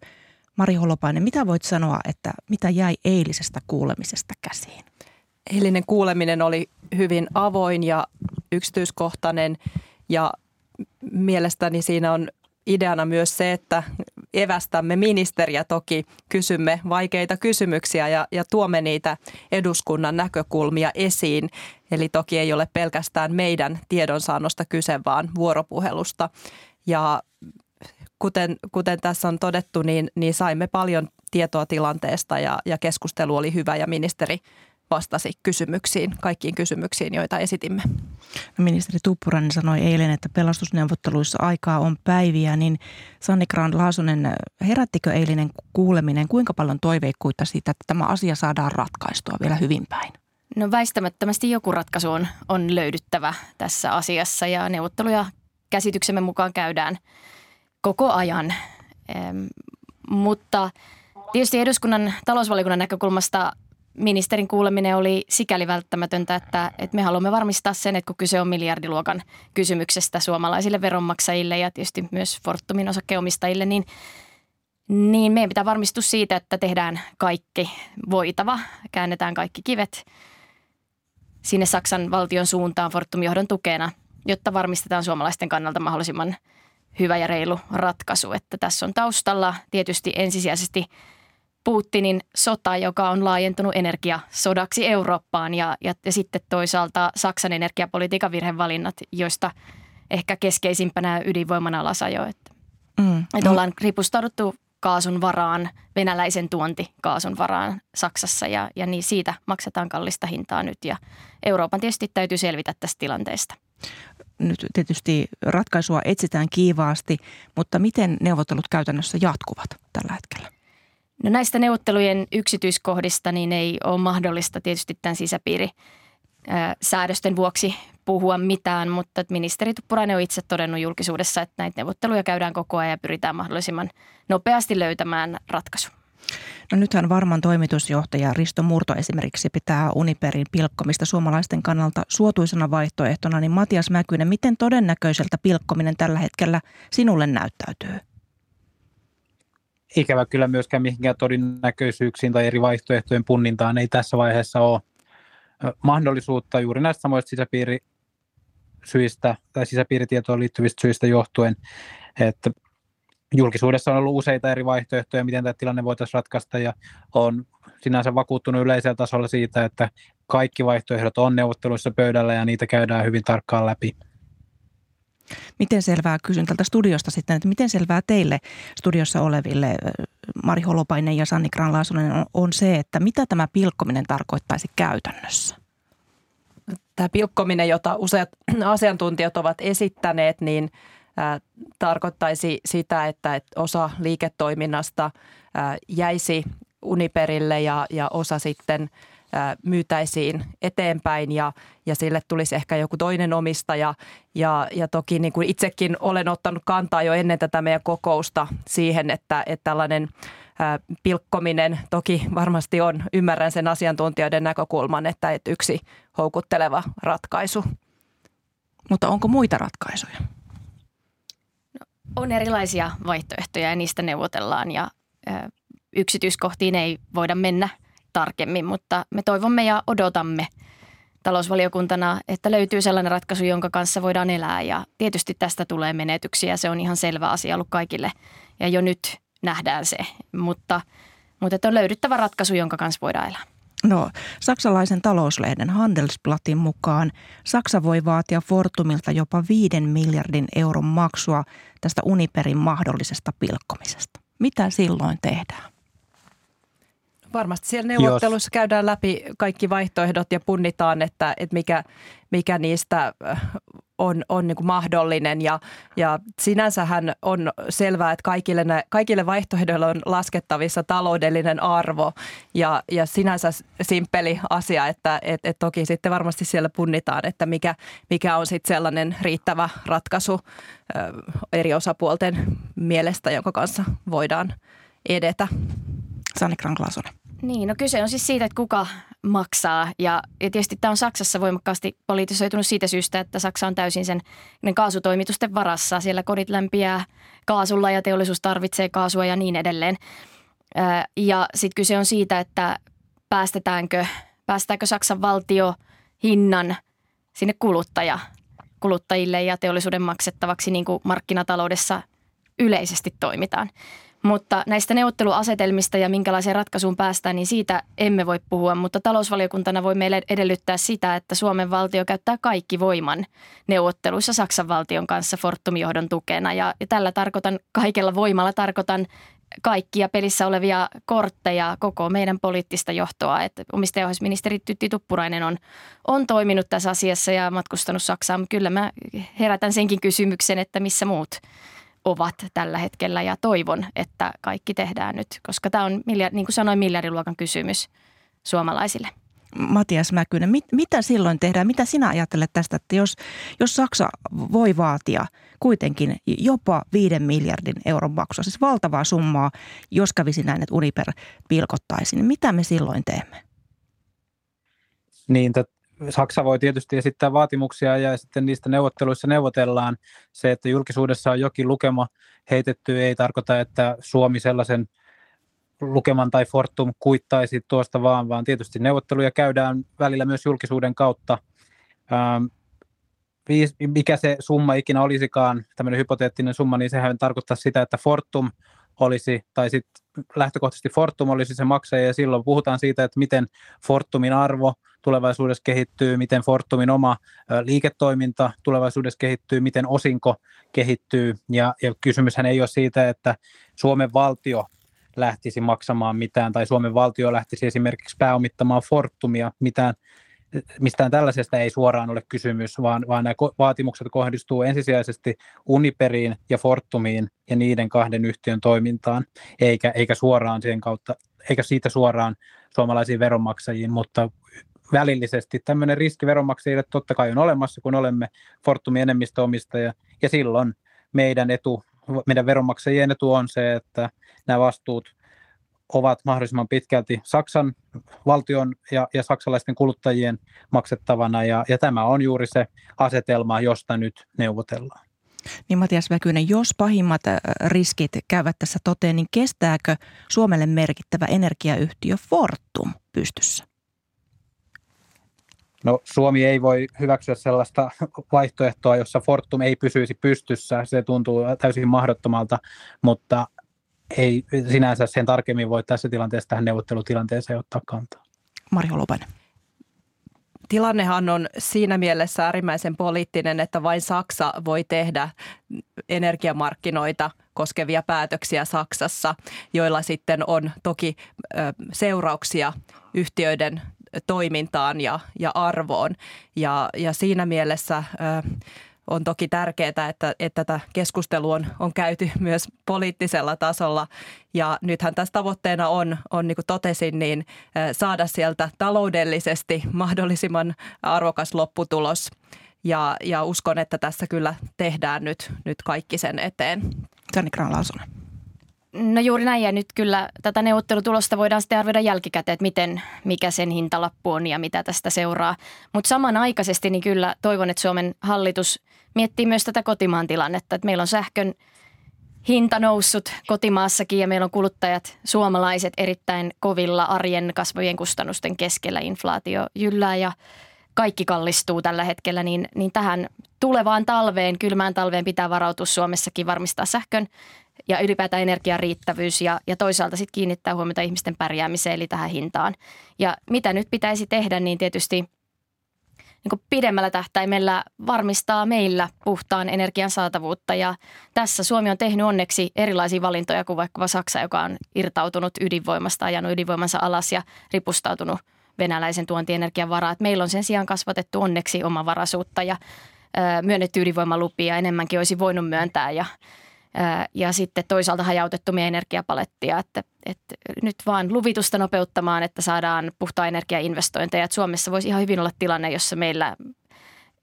Mari Holopainen, mitä voit sanoa, että mitä jäi eilisestä kuulemisesta käsiin? Eilinen kuuleminen oli hyvin avoin ja yksityiskohtainen ja mielestäni siinä on ideana myös se, että evästämme ministeriä toki, kysymme vaikeita kysymyksiä ja, ja tuomme niitä eduskunnan näkökulmia esiin. Eli toki ei ole pelkästään meidän tiedonsaannosta kyse, vaan vuoropuhelusta. Ja kuten, kuten tässä on todettu, niin, niin saimme paljon tietoa tilanteesta ja, ja keskustelu oli hyvä ja ministeri vastasi kysymyksiin, kaikkiin kysymyksiin, joita esitimme. No, ministeri Tuppurainen sanoi eilen, että pelastusneuvotteluissa aikaa on päiviä, niin Sanni Graan Laasonen, herättikö eilinen kuuleminen, kuinka paljon toiveikkuutta siitä, että tämä asia saadaan ratkaistua vielä hyvin päin? No väistämättömästi joku ratkaisu on, on löydyttävä tässä asiassa ja neuvotteluja käsityksemme mukaan käydään koko ajan. Ehm, mutta tietysti eduskunnan talousvaliokunnan näkökulmasta ministerin kuuleminen oli sikäli välttämätöntä, että, että me haluamme varmistaa sen, että kun kyse on miljardiluokan kysymyksestä suomalaisille veronmaksajille ja tietysti myös Fortumin osakkeomistajille, niin, niin meidän pitää varmistua siitä, että tehdään kaikki voitava, käännetään kaikki kivet sinne Saksan valtion suuntaan Fortumin johdon tukena, jotta varmistetaan suomalaisten kannalta mahdollisimman hyvä ja reilu ratkaisu. Että tässä on taustalla tietysti ensisijaisesti – Putinin sota, joka on laajentunut energiasodaksi Eurooppaan ja, ja, ja sitten toisaalta Saksan energiapolitiikan virhevalinnat, joista ehkä keskeisimpänä ydinvoiman alasajo. Että, mm. että ollaan ripustauduttu kaasun varaan, venäläisen tuontikaasun varaan Saksassa ja, ja niin siitä maksetaan kallista hintaa nyt ja Euroopan tietysti täytyy selvitä tästä tilanteesta. Nyt tietysti ratkaisua etsitään kiivaasti, mutta miten neuvottelut käytännössä jatkuvat tällä hetkellä? No näistä neuvottelujen yksityiskohdista niin ei ole mahdollista tietysti tämän sisäpiiri säädösten vuoksi puhua mitään, mutta ministeri Tuppurainen on itse todennut julkisuudessa, että näitä neuvotteluja käydään koko ajan ja pyritään mahdollisimman nopeasti löytämään ratkaisu. No nythän varman toimitusjohtaja Risto Murto esimerkiksi pitää Uniperin pilkkomista suomalaisten kannalta suotuisena vaihtoehtona, niin Matias Mäkynen, miten todennäköiseltä pilkkominen tällä hetkellä sinulle näyttäytyy? Ikävä kyllä myöskään mihinkään todennäköisyyksiin tai eri vaihtoehtojen punnintaan ei tässä vaiheessa ole mahdollisuutta juuri näistä samoista sisäpiirisyistä tai sisäpiiritietoon liittyvistä syistä johtuen, että julkisuudessa on ollut useita eri vaihtoehtoja, miten tämä tilanne voitaisiin ratkaista ja on sinänsä vakuuttunut yleisellä tasolla siitä, että kaikki vaihtoehdot on neuvotteluissa pöydällä ja niitä käydään hyvin tarkkaan läpi. Miten selvää, kysyn tältä studiosta sitten, että miten selvää teille studiossa oleville, Mari Holopainen ja Sanni Granlaasunen, on, on se, että mitä tämä pilkkominen tarkoittaisi käytännössä? Tämä pilkkominen, jota useat asiantuntijat ovat esittäneet, niin tarkoittaisi sitä, että, että osa liiketoiminnasta jäisi Uniperille ja, ja osa sitten – myytäisiin eteenpäin ja, ja sille tulisi ehkä joku toinen omistaja. Ja, ja toki niin kuin itsekin olen ottanut kantaa jo ennen tätä meidän kokousta siihen, että, että tällainen pilkkominen toki varmasti on, ymmärrän sen asiantuntijoiden näkökulman, että, että yksi houkutteleva ratkaisu. Mutta onko muita ratkaisuja? No, on erilaisia vaihtoehtoja ja niistä neuvotellaan ja yksityiskohtiin ei voida mennä – tarkemmin, mutta me toivomme ja odotamme talousvaliokuntana, että löytyy sellainen ratkaisu, jonka kanssa voidaan elää ja tietysti tästä tulee menetyksiä, se on ihan selvä asia ollut kaikille ja jo nyt nähdään se, mutta, mutta että on löydyttävä ratkaisu, jonka kanssa voidaan elää. No, saksalaisen talouslehden Handelsblattin mukaan Saksa voi vaatia Fortumilta jopa 5 miljardin euron maksua tästä Uniperin mahdollisesta pilkkomisesta. Mitä silloin tehdään? Varmasti siellä neuvotteluissa Jos. käydään läpi kaikki vaihtoehdot ja punnitaan, että, että mikä, mikä niistä äh, on, on niin kuin mahdollinen. Ja, ja sinänsähän on selvää, että kaikille, ne, kaikille vaihtoehdoille on laskettavissa taloudellinen arvo ja, ja sinänsä simppeli asia, että et, et toki sitten varmasti siellä punnitaan, että mikä, mikä on sitten sellainen riittävä ratkaisu ö, äh, eri osapuolten mielestä, jonka kanssa voidaan edetä. Sanni Kranklasonen. Niin, no kyse on siis siitä, että kuka maksaa. Ja, ja tietysti tämä on Saksassa voimakkaasti politisoitunut siitä syystä, että Saksa on täysin sen kaasutoimitusten varassa. Siellä kodit lämpiää kaasulla ja teollisuus tarvitsee kaasua ja niin edelleen. Ja sitten kyse on siitä, että päästetäänkö, päästäänkö Saksan valtio hinnan sinne kuluttaja, kuluttajille ja teollisuuden maksettavaksi niin kuin markkinataloudessa yleisesti toimitaan. Mutta näistä neuvotteluasetelmista ja minkälaiseen ratkaisuun päästään, niin siitä emme voi puhua. Mutta talousvaliokuntana voi meille edellyttää sitä, että Suomen valtio käyttää kaikki voiman neuvotteluissa Saksan valtion kanssa Fortum-johdon tukena. Ja, ja tällä tarkoitan, kaikella voimalla tarkoitan kaikkia pelissä olevia kortteja, koko meidän poliittista johtoa. Että omistajaohjausministeri Tytti Tuppurainen on, on toiminut tässä asiassa ja matkustanut Saksaan, kyllä mä herätän senkin kysymyksen, että missä muut – ovat tällä hetkellä ja toivon, että kaikki tehdään nyt, koska tämä on, niin kuin sanoin, miljardiluokan kysymys suomalaisille. Matias Mäkynen, mit, mitä silloin tehdään? Mitä sinä ajattelet tästä, että jos, jos Saksa voi vaatia kuitenkin jopa 5 miljardin euron maksua, siis valtavaa summaa, jos kävisi näin, että Uniper pilkottaisi, niin mitä me silloin teemme? Niin, Saksa voi tietysti esittää vaatimuksia ja sitten niistä neuvotteluissa neuvotellaan. Se, että julkisuudessa on jokin lukema heitetty, ei tarkoita, että Suomi sellaisen lukeman tai Fortum kuittaisi tuosta vaan, vaan tietysti neuvotteluja käydään välillä myös julkisuuden kautta. Ähm, mikä se summa ikinä olisikaan, tämmöinen hypoteettinen summa, niin sehän tarkoittaa sitä, että Fortum olisi, tai sitten lähtökohtaisesti Fortum olisi se maksaja, ja silloin puhutaan siitä, että miten Fortumin arvo tulevaisuudessa kehittyy, miten Fortumin oma liiketoiminta tulevaisuudessa kehittyy, miten osinko kehittyy, ja, ja kysymyshän ei ole siitä, että Suomen valtio lähtisi maksamaan mitään, tai Suomen valtio lähtisi esimerkiksi pääomittamaan Fortumia, mitään mistään tällaisesta ei suoraan ole kysymys, vaan, vaan nämä vaatimukset kohdistuu ensisijaisesti Uniperiin ja Fortumiin ja niiden kahden yhtiön toimintaan, eikä, eikä suoraan sen kautta, eikä siitä suoraan suomalaisiin veronmaksajiin, mutta välillisesti tämmöinen riski veronmaksajille totta kai on olemassa, kun olemme Fortumin enemmistöomistaja, ja silloin meidän etu, meidän veronmaksajien etu on se, että nämä vastuut ovat mahdollisimman pitkälti Saksan valtion ja, ja saksalaisten kuluttajien maksettavana, ja, ja tämä on juuri se asetelma, josta nyt neuvotellaan. Niin Matias Väkynen, jos pahimmat riskit käyvät tässä toteen, niin kestääkö Suomelle merkittävä energiayhtiö Fortum pystyssä? No Suomi ei voi hyväksyä sellaista vaihtoehtoa, jossa Fortum ei pysyisi pystyssä. Se tuntuu täysin mahdottomalta, mutta ei sinänsä sen tarkemmin voi tässä tilanteessa tähän neuvottelutilanteeseen ottaa kantaa. Marjo Lopainen. tilannehan on siinä mielessä äärimmäisen poliittinen, että vain Saksa voi tehdä energiamarkkinoita koskevia päätöksiä Saksassa, joilla sitten on toki seurauksia yhtiöiden toimintaan ja, ja arvoon. Ja, ja siinä mielessä on toki tärkeää, että, että tätä keskustelua on, on käyty myös poliittisella tasolla. Ja nythän tässä tavoitteena on, on niin kuin totesin, niin saada sieltä taloudellisesti mahdollisimman arvokas lopputulos. Ja, ja uskon, että tässä kyllä tehdään nyt, nyt kaikki sen eteen. Sanni graan No juuri näin ja nyt kyllä tätä neuvottelutulosta voidaan sitten arvioida jälkikäteen, että miten, mikä sen hintalappu on ja mitä tästä seuraa. Mutta samanaikaisesti niin kyllä toivon, että Suomen hallitus miettii myös tätä kotimaan tilannetta, että meillä on sähkön hinta noussut kotimaassakin ja meillä on kuluttajat, suomalaiset erittäin kovilla arjen kasvavien kustannusten keskellä inflaatio jyllää ja kaikki kallistuu tällä hetkellä, niin, niin tähän tulevaan talveen, kylmään talveen pitää varautua Suomessakin varmistaa sähkön ja ylipäätään energian riittävyys ja, ja toisaalta sitten kiinnittää huomiota ihmisten pärjäämiseen eli tähän hintaan. Ja mitä nyt pitäisi tehdä, niin tietysti niin pidemmällä tähtäimellä varmistaa meillä puhtaan energian saatavuutta. Ja tässä Suomi on tehnyt onneksi erilaisia valintoja kuin vaikka Saksa, joka on irtautunut ydinvoimasta, ajanut ydinvoimansa alas ja ripustautunut venäläisen tuontienergian varaa. Meillä on sen sijaan kasvatettu onneksi omavaraisuutta ja myönnetty ydinvoimalupia enemmänkin olisi voinut myöntää ja ja sitten toisaalta hajautettu meidän energiapalettia, että, että nyt vaan luvitusta nopeuttamaan, että saadaan puhtaa energiainvestointeja. Että Suomessa voisi ihan hyvin olla tilanne, jossa meillä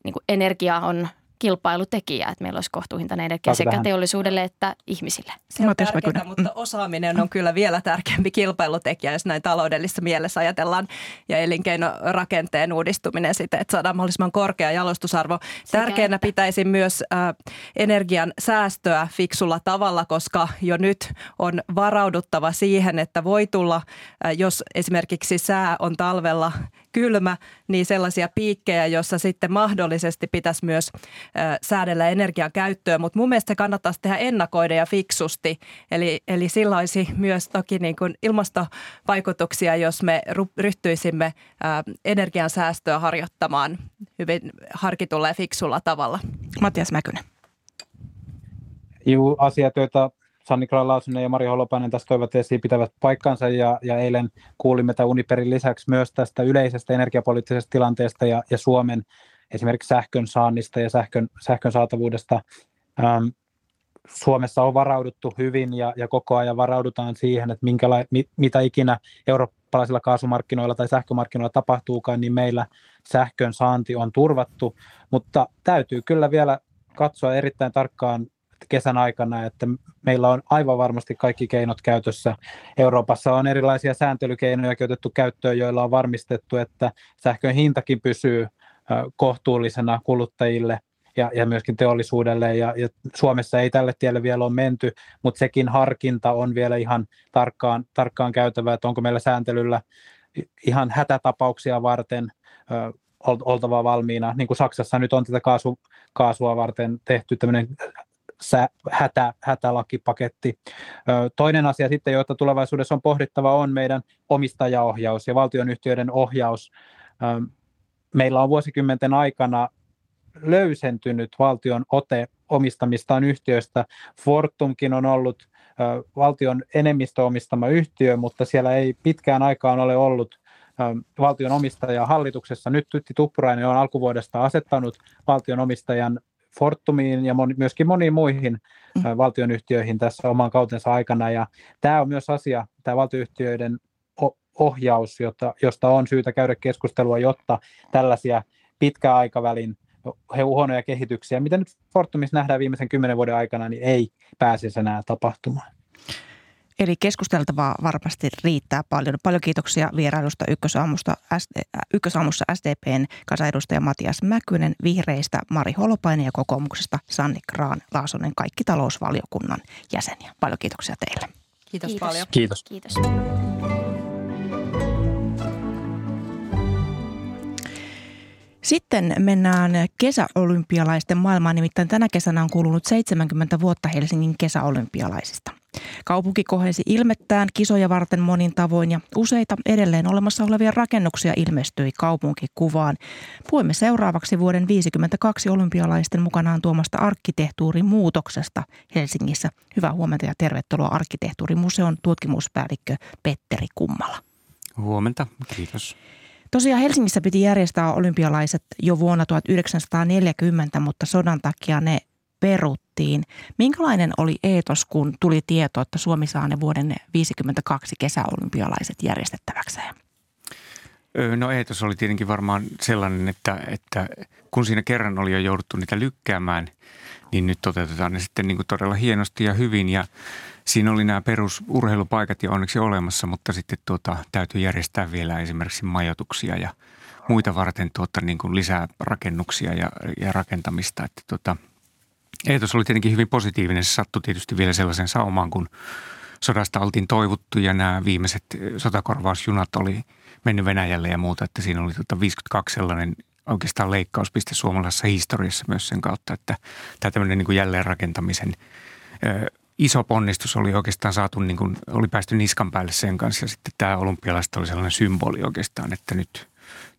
niin energia on kilpailutekijä, että meillä olisi kohtuuhintainen energia sekä vähän. teollisuudelle että ihmisille. Se on tärkeää, mutta osaaminen on kyllä vielä tärkeämpi kilpailutekijä, jos näin taloudellisessa mielessä ajatellaan. Ja elinkeinorakenteen uudistuminen sitten, että saadaan mahdollisimman korkea jalostusarvo. Tärkeänä pitäisi myös äh, energian säästöä fiksulla tavalla, koska jo nyt on varauduttava siihen, että voi tulla, äh, jos esimerkiksi sää on talvella kylmä, niin sellaisia piikkejä, jossa sitten mahdollisesti pitäisi myös säädellä energian käyttöä, mutta mun mielestä se kannattaisi tehdä ennakoida ja fiksusti. Eli, eli sillä olisi myös toki niin kuin ilmastovaikutuksia, jos me ryhtyisimme energian säästöä harjoittamaan hyvin harkitulla ja fiksulla tavalla. Matias Mäkynen. Juu, asiat, joita Sanni Graan ja Mari Holopainen tässä toivat esiin pitävät paikkansa ja, ja eilen kuulimme tämän Uniperin lisäksi myös tästä yleisestä energiapoliittisesta tilanteesta ja, ja Suomen esimerkiksi sähkön saannista ja sähkön, sähkön saatavuudesta. Ähm, Suomessa on varauduttu hyvin ja, ja koko ajan varaudutaan siihen, että minkäla, mit, mitä ikinä eurooppalaisilla kaasumarkkinoilla tai sähkömarkkinoilla tapahtuukaan, niin meillä sähkön saanti on turvattu, mutta täytyy kyllä vielä katsoa erittäin tarkkaan kesän aikana, että meillä on aivan varmasti kaikki keinot käytössä. Euroopassa on erilaisia sääntelykeinoja käytetty käyttöön, joilla on varmistettu, että sähkön hintakin pysyy kohtuullisena kuluttajille ja, ja myöskin teollisuudelle. Ja, ja Suomessa ei tälle tielle vielä ole menty, mutta sekin harkinta on vielä ihan tarkkaan, tarkkaan käytävä, että onko meillä sääntelyllä ihan hätätapauksia varten oltava valmiina. Niin kuin Saksassa nyt on tätä kaasu, kaasua varten tehty tämmöinen hätä, hätälakipaketti. Toinen asia sitten, jota tulevaisuudessa on pohdittava, on meidän omistajaohjaus ja valtionyhtiöiden ohjaus. Meillä on vuosikymmenten aikana löysentynyt valtion ote omistamistaan yhtiöistä. Fortumkin on ollut valtion enemmistöomistama yhtiö, mutta siellä ei pitkään aikaan ole ollut valtion omistajaa hallituksessa. Nyt Tytti Tuppurainen on alkuvuodesta asettanut valtion omistajan Fortumiin ja moni, myöskin moniin muihin mm. valtionyhtiöihin tässä oman kautensa aikana. Ja tämä on myös asia, tämä valtionyhtiöiden ohjaus, jota, josta on syytä käydä keskustelua, jotta tällaisia pitkäaikavälin huonoja kehityksiä, mitä nyt Fortumissa nähdään viimeisen kymmenen vuoden aikana, niin ei pääsisi enää tapahtumaan. Eli keskusteltavaa varmasti riittää paljon. Paljon kiitoksia vierailusta ykkösaamusta, ykkösaamussa SDPn kansanedustaja Matias Mäkynen, vihreistä Mari Holopainen ja kokoomuksesta Sanni Kraan Laasonen, kaikki talousvaliokunnan jäseniä. Paljon kiitoksia teille. Kiitos, Kiitos. paljon. Kiitos. Kiitos. Sitten mennään kesäolympialaisten maailmaan, nimittäin tänä kesänä on kulunut 70 vuotta Helsingin kesäolympialaisista. Kaupunki kohensi ilmettään kisoja varten monin tavoin ja useita edelleen olemassa olevia rakennuksia ilmestyi kaupunkikuvaan. Puhumme seuraavaksi vuoden 52 olympialaisten mukanaan tuomasta arkkitehtuurimuutoksesta Helsingissä. Hyvää huomenta ja tervetuloa arkkitehtuurimuseon tutkimuspäällikkö Petteri Kummala. Huomenta, kiitos. Tosiaan Helsingissä piti järjestää olympialaiset jo vuonna 1940, mutta sodan takia ne peruttiin. Minkälainen oli eetos, kun tuli tieto, että Suomi saa ne vuoden 1952 kesäolympialaiset järjestettäväkseen? No eetos oli tietenkin varmaan sellainen, että, että kun siinä kerran oli jo jouduttu niitä lykkäämään, niin nyt toteutetaan ne sitten niin kuin todella hienosti ja hyvin. Ja siinä oli nämä perusurheilupaikat jo onneksi olemassa, mutta sitten tuota, täytyy järjestää vielä esimerkiksi majoituksia ja muita varten tuota, niin kuin lisää rakennuksia ja, ja rakentamista. Että tuota, Eetos oli tietenkin hyvin positiivinen. Se sattui tietysti vielä sellaisen saumaan, kun sodasta oltiin toivuttu ja nämä viimeiset sotakorvausjunat oli mennyt Venäjälle ja muuta. Että siinä oli tuota 52 sellainen oikeastaan leikkauspiste suomalaisessa historiassa myös sen kautta, että tämä tämmöinen niin kuin jälleenrakentamisen iso ponnistus oli oikeastaan saatu, niin kuin, oli päästy niskan päälle sen kanssa ja sitten tämä olympialaiset oli sellainen symboli oikeastaan, että nyt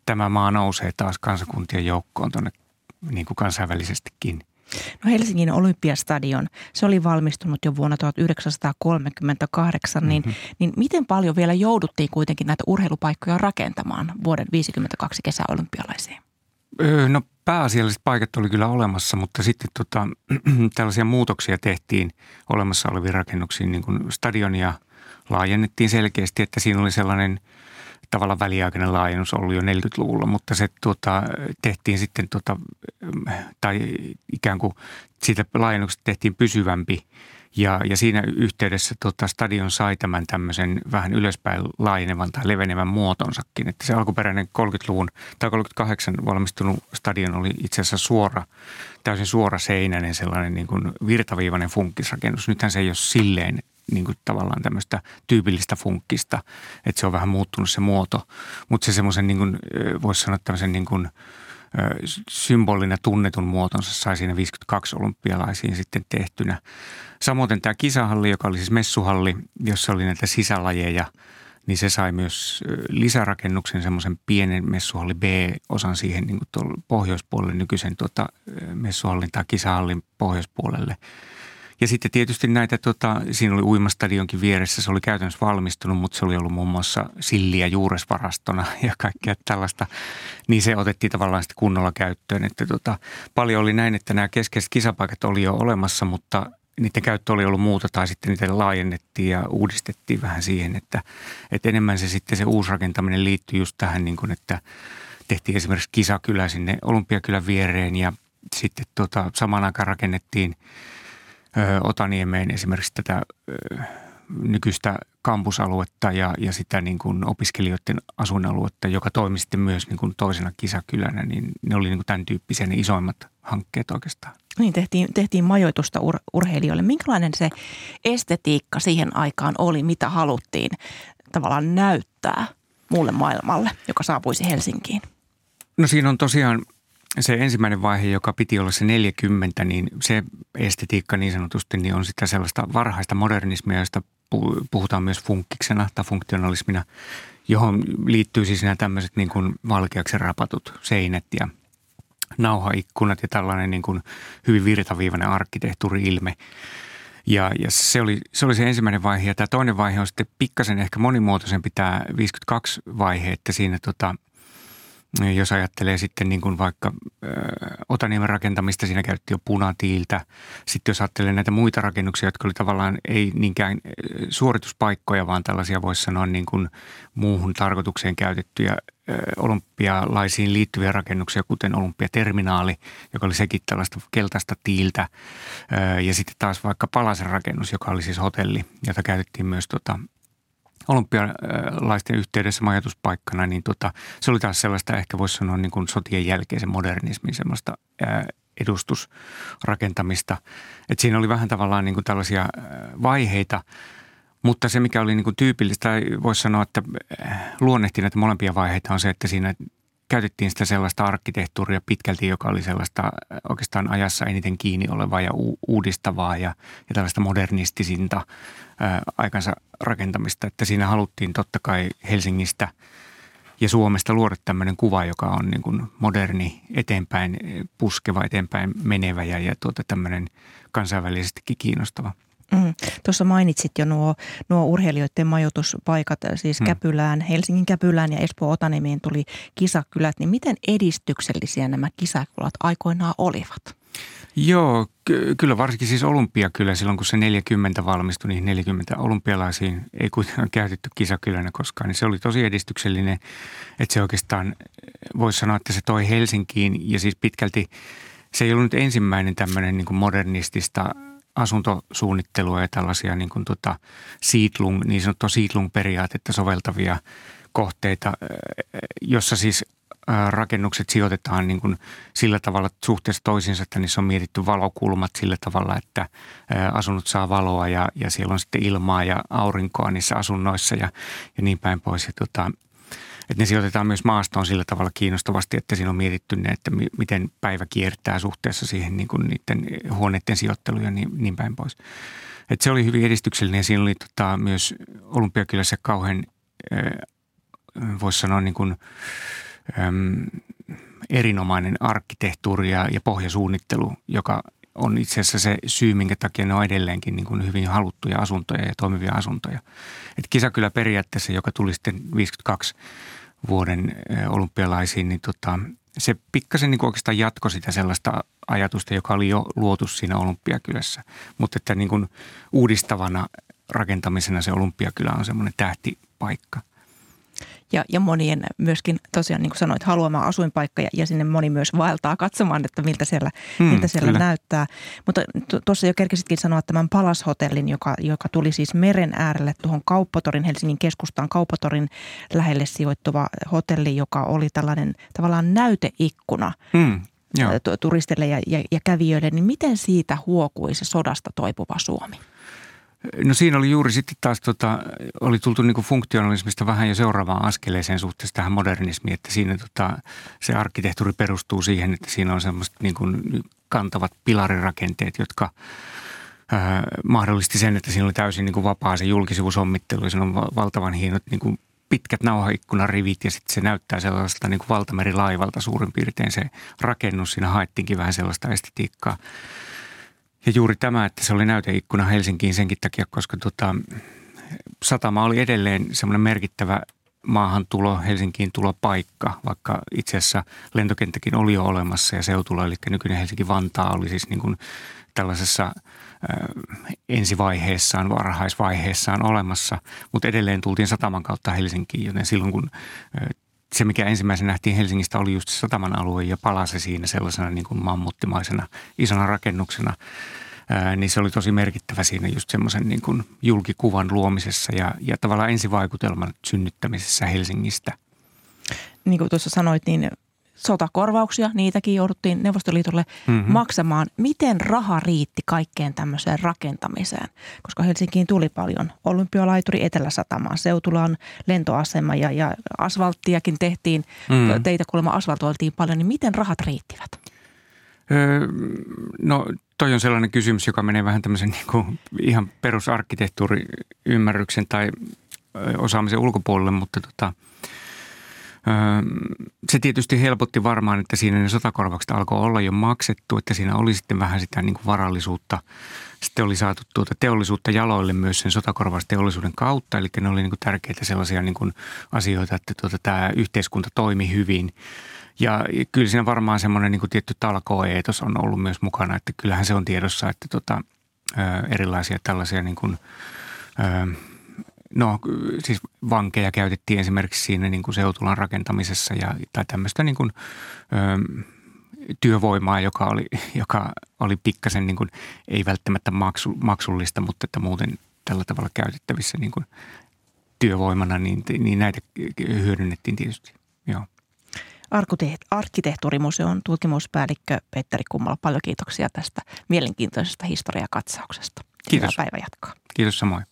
tämä maa nousee taas kansakuntien joukkoon tuonne niin kuin kansainvälisestikin – No Helsingin Olympiastadion, se oli valmistunut jo vuonna 1938, niin, mm-hmm. niin miten paljon vielä jouduttiin kuitenkin näitä urheilupaikkoja rakentamaan vuoden 1952 kesäolympialaisiin? No pääasialliset paikat oli kyllä olemassa, mutta sitten tota, tällaisia muutoksia tehtiin olemassa oleviin rakennuksiin, niin kuin stadionia laajennettiin selkeästi, että siinä oli sellainen – tavallaan väliaikainen laajennus ollut jo 40-luvulla, mutta se tuota, tehtiin sitten, tuota, tai ikään kuin siitä laajennuksesta tehtiin pysyvämpi ja, ja siinä yhteydessä tota, stadion sai tämän tämmöisen vähän ylöspäin laajenevan tai levenevän muotonsakin. Että se alkuperäinen 30-luvun tai 38 valmistunut stadion oli itse asiassa suora, täysin suora seinäinen sellainen niin kuin virtaviivainen funkkisrakennus. Nythän se ei ole silleen niin kuin tavallaan tämmöistä tyypillistä funkkista, että se on vähän muuttunut se muoto. Mutta se semmoisen, niin voisi sanoa tämmöisen niin kuin, symbolina tunnetun muotonsa sai siinä 52 olympialaisiin sitten tehtynä. Samoin tämä kisahalli, joka oli siis messuhalli, jossa oli näitä sisälajeja, niin se sai myös lisärakennuksen semmoisen pienen messuhalli B-osan siihen niin kuin pohjoispuolelle, nykyisen tuota, messuhallin tai kisahallin pohjoispuolelle – ja sitten tietysti näitä, tota, siinä oli uimastadionkin vieressä, se oli käytännössä valmistunut, mutta se oli ollut muun muassa silliä juuresvarastona ja kaikkea tällaista. Niin se otettiin tavallaan sitten kunnolla käyttöön. Että tota, paljon oli näin, että nämä keskeiset kisapaikat oli jo olemassa, mutta niiden käyttö oli ollut muuta tai sitten niitä laajennettiin ja uudistettiin vähän siihen, että, että enemmän se sitten se uusrakentaminen liittyy just tähän niin kuin, että tehtiin esimerkiksi kisakylä sinne Olympiakylän viereen ja sitten tota, samaan aikaan rakennettiin – Otaniemeen esimerkiksi tätä nykyistä kampusaluetta ja, ja sitä niin kuin opiskelijoiden asuinaluetta, joka toimi sitten myös niin kuin toisena kisakylänä, niin ne oli niin kuin tämän tyyppisiä ne isoimmat hankkeet oikeastaan. Niin, tehtiin, tehtiin majoitusta ur, urheilijoille. Minkälainen se estetiikka siihen aikaan oli, mitä haluttiin tavallaan näyttää muulle maailmalle, joka saapuisi Helsinkiin? No siinä on tosiaan se ensimmäinen vaihe, joka piti olla se 40, niin se estetiikka niin sanotusti niin on sitä sellaista varhaista modernismia, josta puhutaan myös funkkiksena tai funktionalismina, johon liittyy siis nämä tämmöiset niin kuin valkeaksi rapatut seinät ja nauhaikkunat ja tällainen niin kuin hyvin virtaviivainen arkkitehtuuri-ilme. Ja, ja se, oli, se oli se ensimmäinen vaihe. Ja tämä toinen vaihe on sitten pikkasen ehkä monimuotoisempi tämä 52 vaihe, että siinä tota – jos ajattelee sitten niin kuin vaikka ö, Otaniemen rakentamista, siinä käytti jo punatiiltä. Sitten jos ajattelee näitä muita rakennuksia, jotka oli tavallaan ei niinkään suorituspaikkoja, vaan tällaisia voisi sanoa niin kuin muuhun tarkoitukseen käytettyjä olympialaisiin liittyviä rakennuksia, kuten olympiaterminaali, joka oli sekin tällaista keltaista tiiltä. Ja sitten taas vaikka Palasen rakennus, joka oli siis hotelli, jota käytettiin myös tota olympialaisten yhteydessä majatuspaikkana, niin tota, se oli taas sellaista ehkä voisi sanoa niin kuin sotien jälkeisen modernismin semmoista edustusrakentamista. Et siinä oli vähän tavallaan niin kuin tällaisia vaiheita, mutta se mikä oli niin kuin tyypillistä, voisi sanoa, että luonnehti näitä molempia vaiheita on se, että siinä käytettiin sitä sellaista arkkitehtuuria pitkälti, joka oli sellaista oikeastaan ajassa eniten kiinni olevaa ja u- uudistavaa ja, ja tällaista modernistisinta ää, aikansa rakentamista. Että siinä haluttiin totta kai Helsingistä ja Suomesta luoda tämmöinen kuva, joka on niin kuin moderni, eteenpäin puskeva, eteenpäin menevä ja, ja tuota tämmöinen kansainvälisestikin kiinnostava. Mm. Tuossa mainitsit jo nuo, nuo urheilijoiden majoituspaikat, siis mm. Käpylään, Helsingin Käpylään ja Espoo Otanimiin tuli kisakylät. Niin miten edistyksellisiä nämä kisakylät aikoinaan olivat? Joo, ky- kyllä varsinkin siis Olympiakylä silloin, kun se 40 valmistui, niin 40 olympialaisiin ei kuitenkaan käytetty kisakylänä koskaan, niin se oli tosi edistyksellinen, että se oikeastaan voisi sanoa, että se toi Helsinkiin ja siis pitkälti se ei ollut nyt ensimmäinen tämmöinen niin modernistista asuntosuunnittelua ja tällaisia niin, kuin tota Siedlung, niin sanottua Siedlung-periaatetta soveltavia kohteita, jossa siis rakennukset sijoitetaan niin kuin sillä tavalla suhteessa toisiinsa, että niissä on mietitty valokulmat sillä tavalla, että asunnot saa valoa ja, ja siellä on sitten ilmaa ja aurinkoa niissä asunnoissa ja, ja niin päin pois. Ja tota, että ne sijoitetaan myös maastoon sillä tavalla kiinnostavasti, että siinä on mietitty ne, että miten päivä kiertää suhteessa siihen niin kuin niiden huoneiden sijoitteluun ja niin, niin päin pois. Et se oli hyvin edistyksellinen ja siinä oli tota, myös Olympiakylässä kauhean, voisi sanoa niin kuin, äm, erinomainen arkkitehtuuri ja, ja pohjasuunnittelu, joka on itse asiassa se syy, minkä takia ne on edelleenkin niin kuin hyvin haluttuja asuntoja ja toimivia asuntoja. Et kisakylä periaatteessa, joka tuli sitten 52 vuoden olympialaisiin, niin tota, se pikkasen niin oikeastaan jatkoi sitä sellaista ajatusta, joka oli jo luotu siinä olympiakylässä. Mutta että niin kuin uudistavana rakentamisena se olympiakylä on semmoinen tähtipaikka – ja, ja monien myöskin tosiaan niin kuin sanoit, haluama asuinpaikka ja, ja sinne moni myös vaeltaa katsomaan, että miltä siellä, hmm, miltä siellä näyttää. Mutta tuossa jo kerkisitkin sanoa tämän Palashotellin, joka, joka tuli siis meren äärelle tuohon Kauppatorin, Helsingin keskustaan Kauppatorin lähelle sijoittuva hotelli, joka oli tällainen tavallaan näyteikkuna hmm, turisteille ja, ja, ja kävijöille. Niin miten siitä huokui se sodasta toipuva Suomi? No siinä oli juuri sitten taas, tota, oli tultu niin kuin funktionalismista vähän jo seuraavaan askeleeseen suhteessa tähän modernismiin, että siinä tota, se arkkitehtuuri perustuu siihen, että siinä on semmoiset niin kuin kantavat pilarirakenteet, jotka ää, mahdollisti sen, että siinä oli täysin niin kuin vapaa se julkisivusommittelu ja siinä on valtavan hienot niin kuin pitkät nauhaikkunarivit ja sitten se näyttää sellaiselta niin kuin valtamerilaivalta suurin piirtein se rakennus. Siinä haettiinkin vähän sellaista estetiikkaa. Ja juuri tämä, että se oli näyteikkuna Helsinkiin senkin takia, koska tota, satama oli edelleen semmoinen merkittävä maahantulo, Helsinkiin tulopaikka, vaikka itse asiassa lentokenttäkin oli jo olemassa ja seutulla, eli nykyinen Helsinki-Vantaa oli siis niin kuin tällaisessa äh, ensivaiheessaan, varhaisvaiheessaan olemassa, mutta edelleen tultiin sataman kautta Helsinkiin, joten silloin kun äh, se, mikä ensimmäisenä nähtiin Helsingistä, oli just sataman alue ja palasi siinä sellaisena niin kuin mammuttimaisena isona rakennuksena. Ää, niin se oli tosi merkittävä siinä just semmoisen niin kuin julkikuvan luomisessa ja, ja tavallaan ensivaikutelman synnyttämisessä Helsingistä. Niin kuin tuossa sanoit, niin sotakorvauksia, niitäkin jouduttiin Neuvostoliitolle mm-hmm. maksamaan. Miten raha riitti kaikkeen tämmöiseen rakentamiseen? Koska Helsinkiin tuli paljon olympialaituri Etelä-Satamaan, Seutulaan lentoasema ja, ja asfalttiakin tehtiin, mm. teitä kuulemma asfaltoiltiin paljon, niin miten rahat riittivät? Öö, no toi on sellainen kysymys, joka menee vähän tämmöisen niin kuin ihan perusarkkitehtuuriymmärryksen tai osaamisen ulkopuolelle, mutta tota – se tietysti helpotti varmaan, että siinä ne sotakorvaukset alkoi olla jo maksettu, että siinä oli sitten vähän sitä niin kuin varallisuutta. Sitten oli saatu tuota teollisuutta jaloille myös sen sotakorvausteollisuuden kautta, eli ne oli niin kuin tärkeitä sellaisia niin kuin asioita, että tuota, tämä yhteiskunta toimi hyvin. Ja kyllä siinä varmaan semmoinen niin tietty talkoeetos on ollut myös mukana, että kyllähän se on tiedossa, että tuota, erilaisia tällaisia niin kuin, No siis vankeja käytettiin esimerkiksi siinä niin kuin seutulan rakentamisessa ja, tai tämmöistä niin kuin, ö, työvoimaa, joka oli, joka oli pikkasen niin kuin, ei välttämättä maksu, maksullista, mutta että muuten tällä tavalla käytettävissä niin kuin työvoimana, niin, niin näitä hyödynnettiin tietysti. Joo. Arkkitehtuurimuseon tutkimuspäällikkö Petteri Kummala, paljon kiitoksia tästä mielenkiintoisesta historiakatsauksesta. Kiitos. Hyvää päivä jatkaa. Kiitos samoin.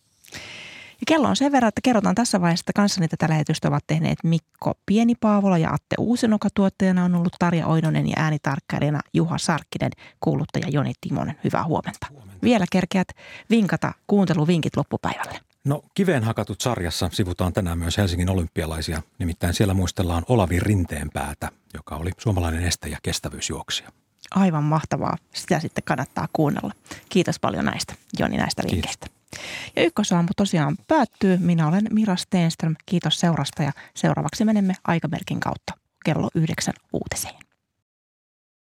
Ja kello on sen verran, että kerrotaan tässä vaiheessa, että kanssani tätä lähetystä ovat tehneet Mikko Pienipaavola ja Atte Uusinoka. Tuottajana on ollut Tarja Oinonen ja äänitarkkailijana Juha Sarkkinen, kuuluttaja Joni Timonen. Hyvää huomenta. huomenta. Vielä kerkeät vinkata kuunteluvinkit loppupäivälle. No kiveen hakatut sarjassa sivutaan tänään myös Helsingin olympialaisia. Nimittäin siellä muistellaan Olavi Rinteen päätä, joka oli suomalainen este- ja kestävyysjuoksija. Aivan mahtavaa. Sitä sitten kannattaa kuunnella. Kiitos paljon näistä, Joni, näistä vinkkeistä. Ja ykkösaamu tosiaan päättyy. Minä olen Mira Steenström. Kiitos seurasta ja seuraavaksi menemme aikamerkin kautta kello yhdeksän uutiseen.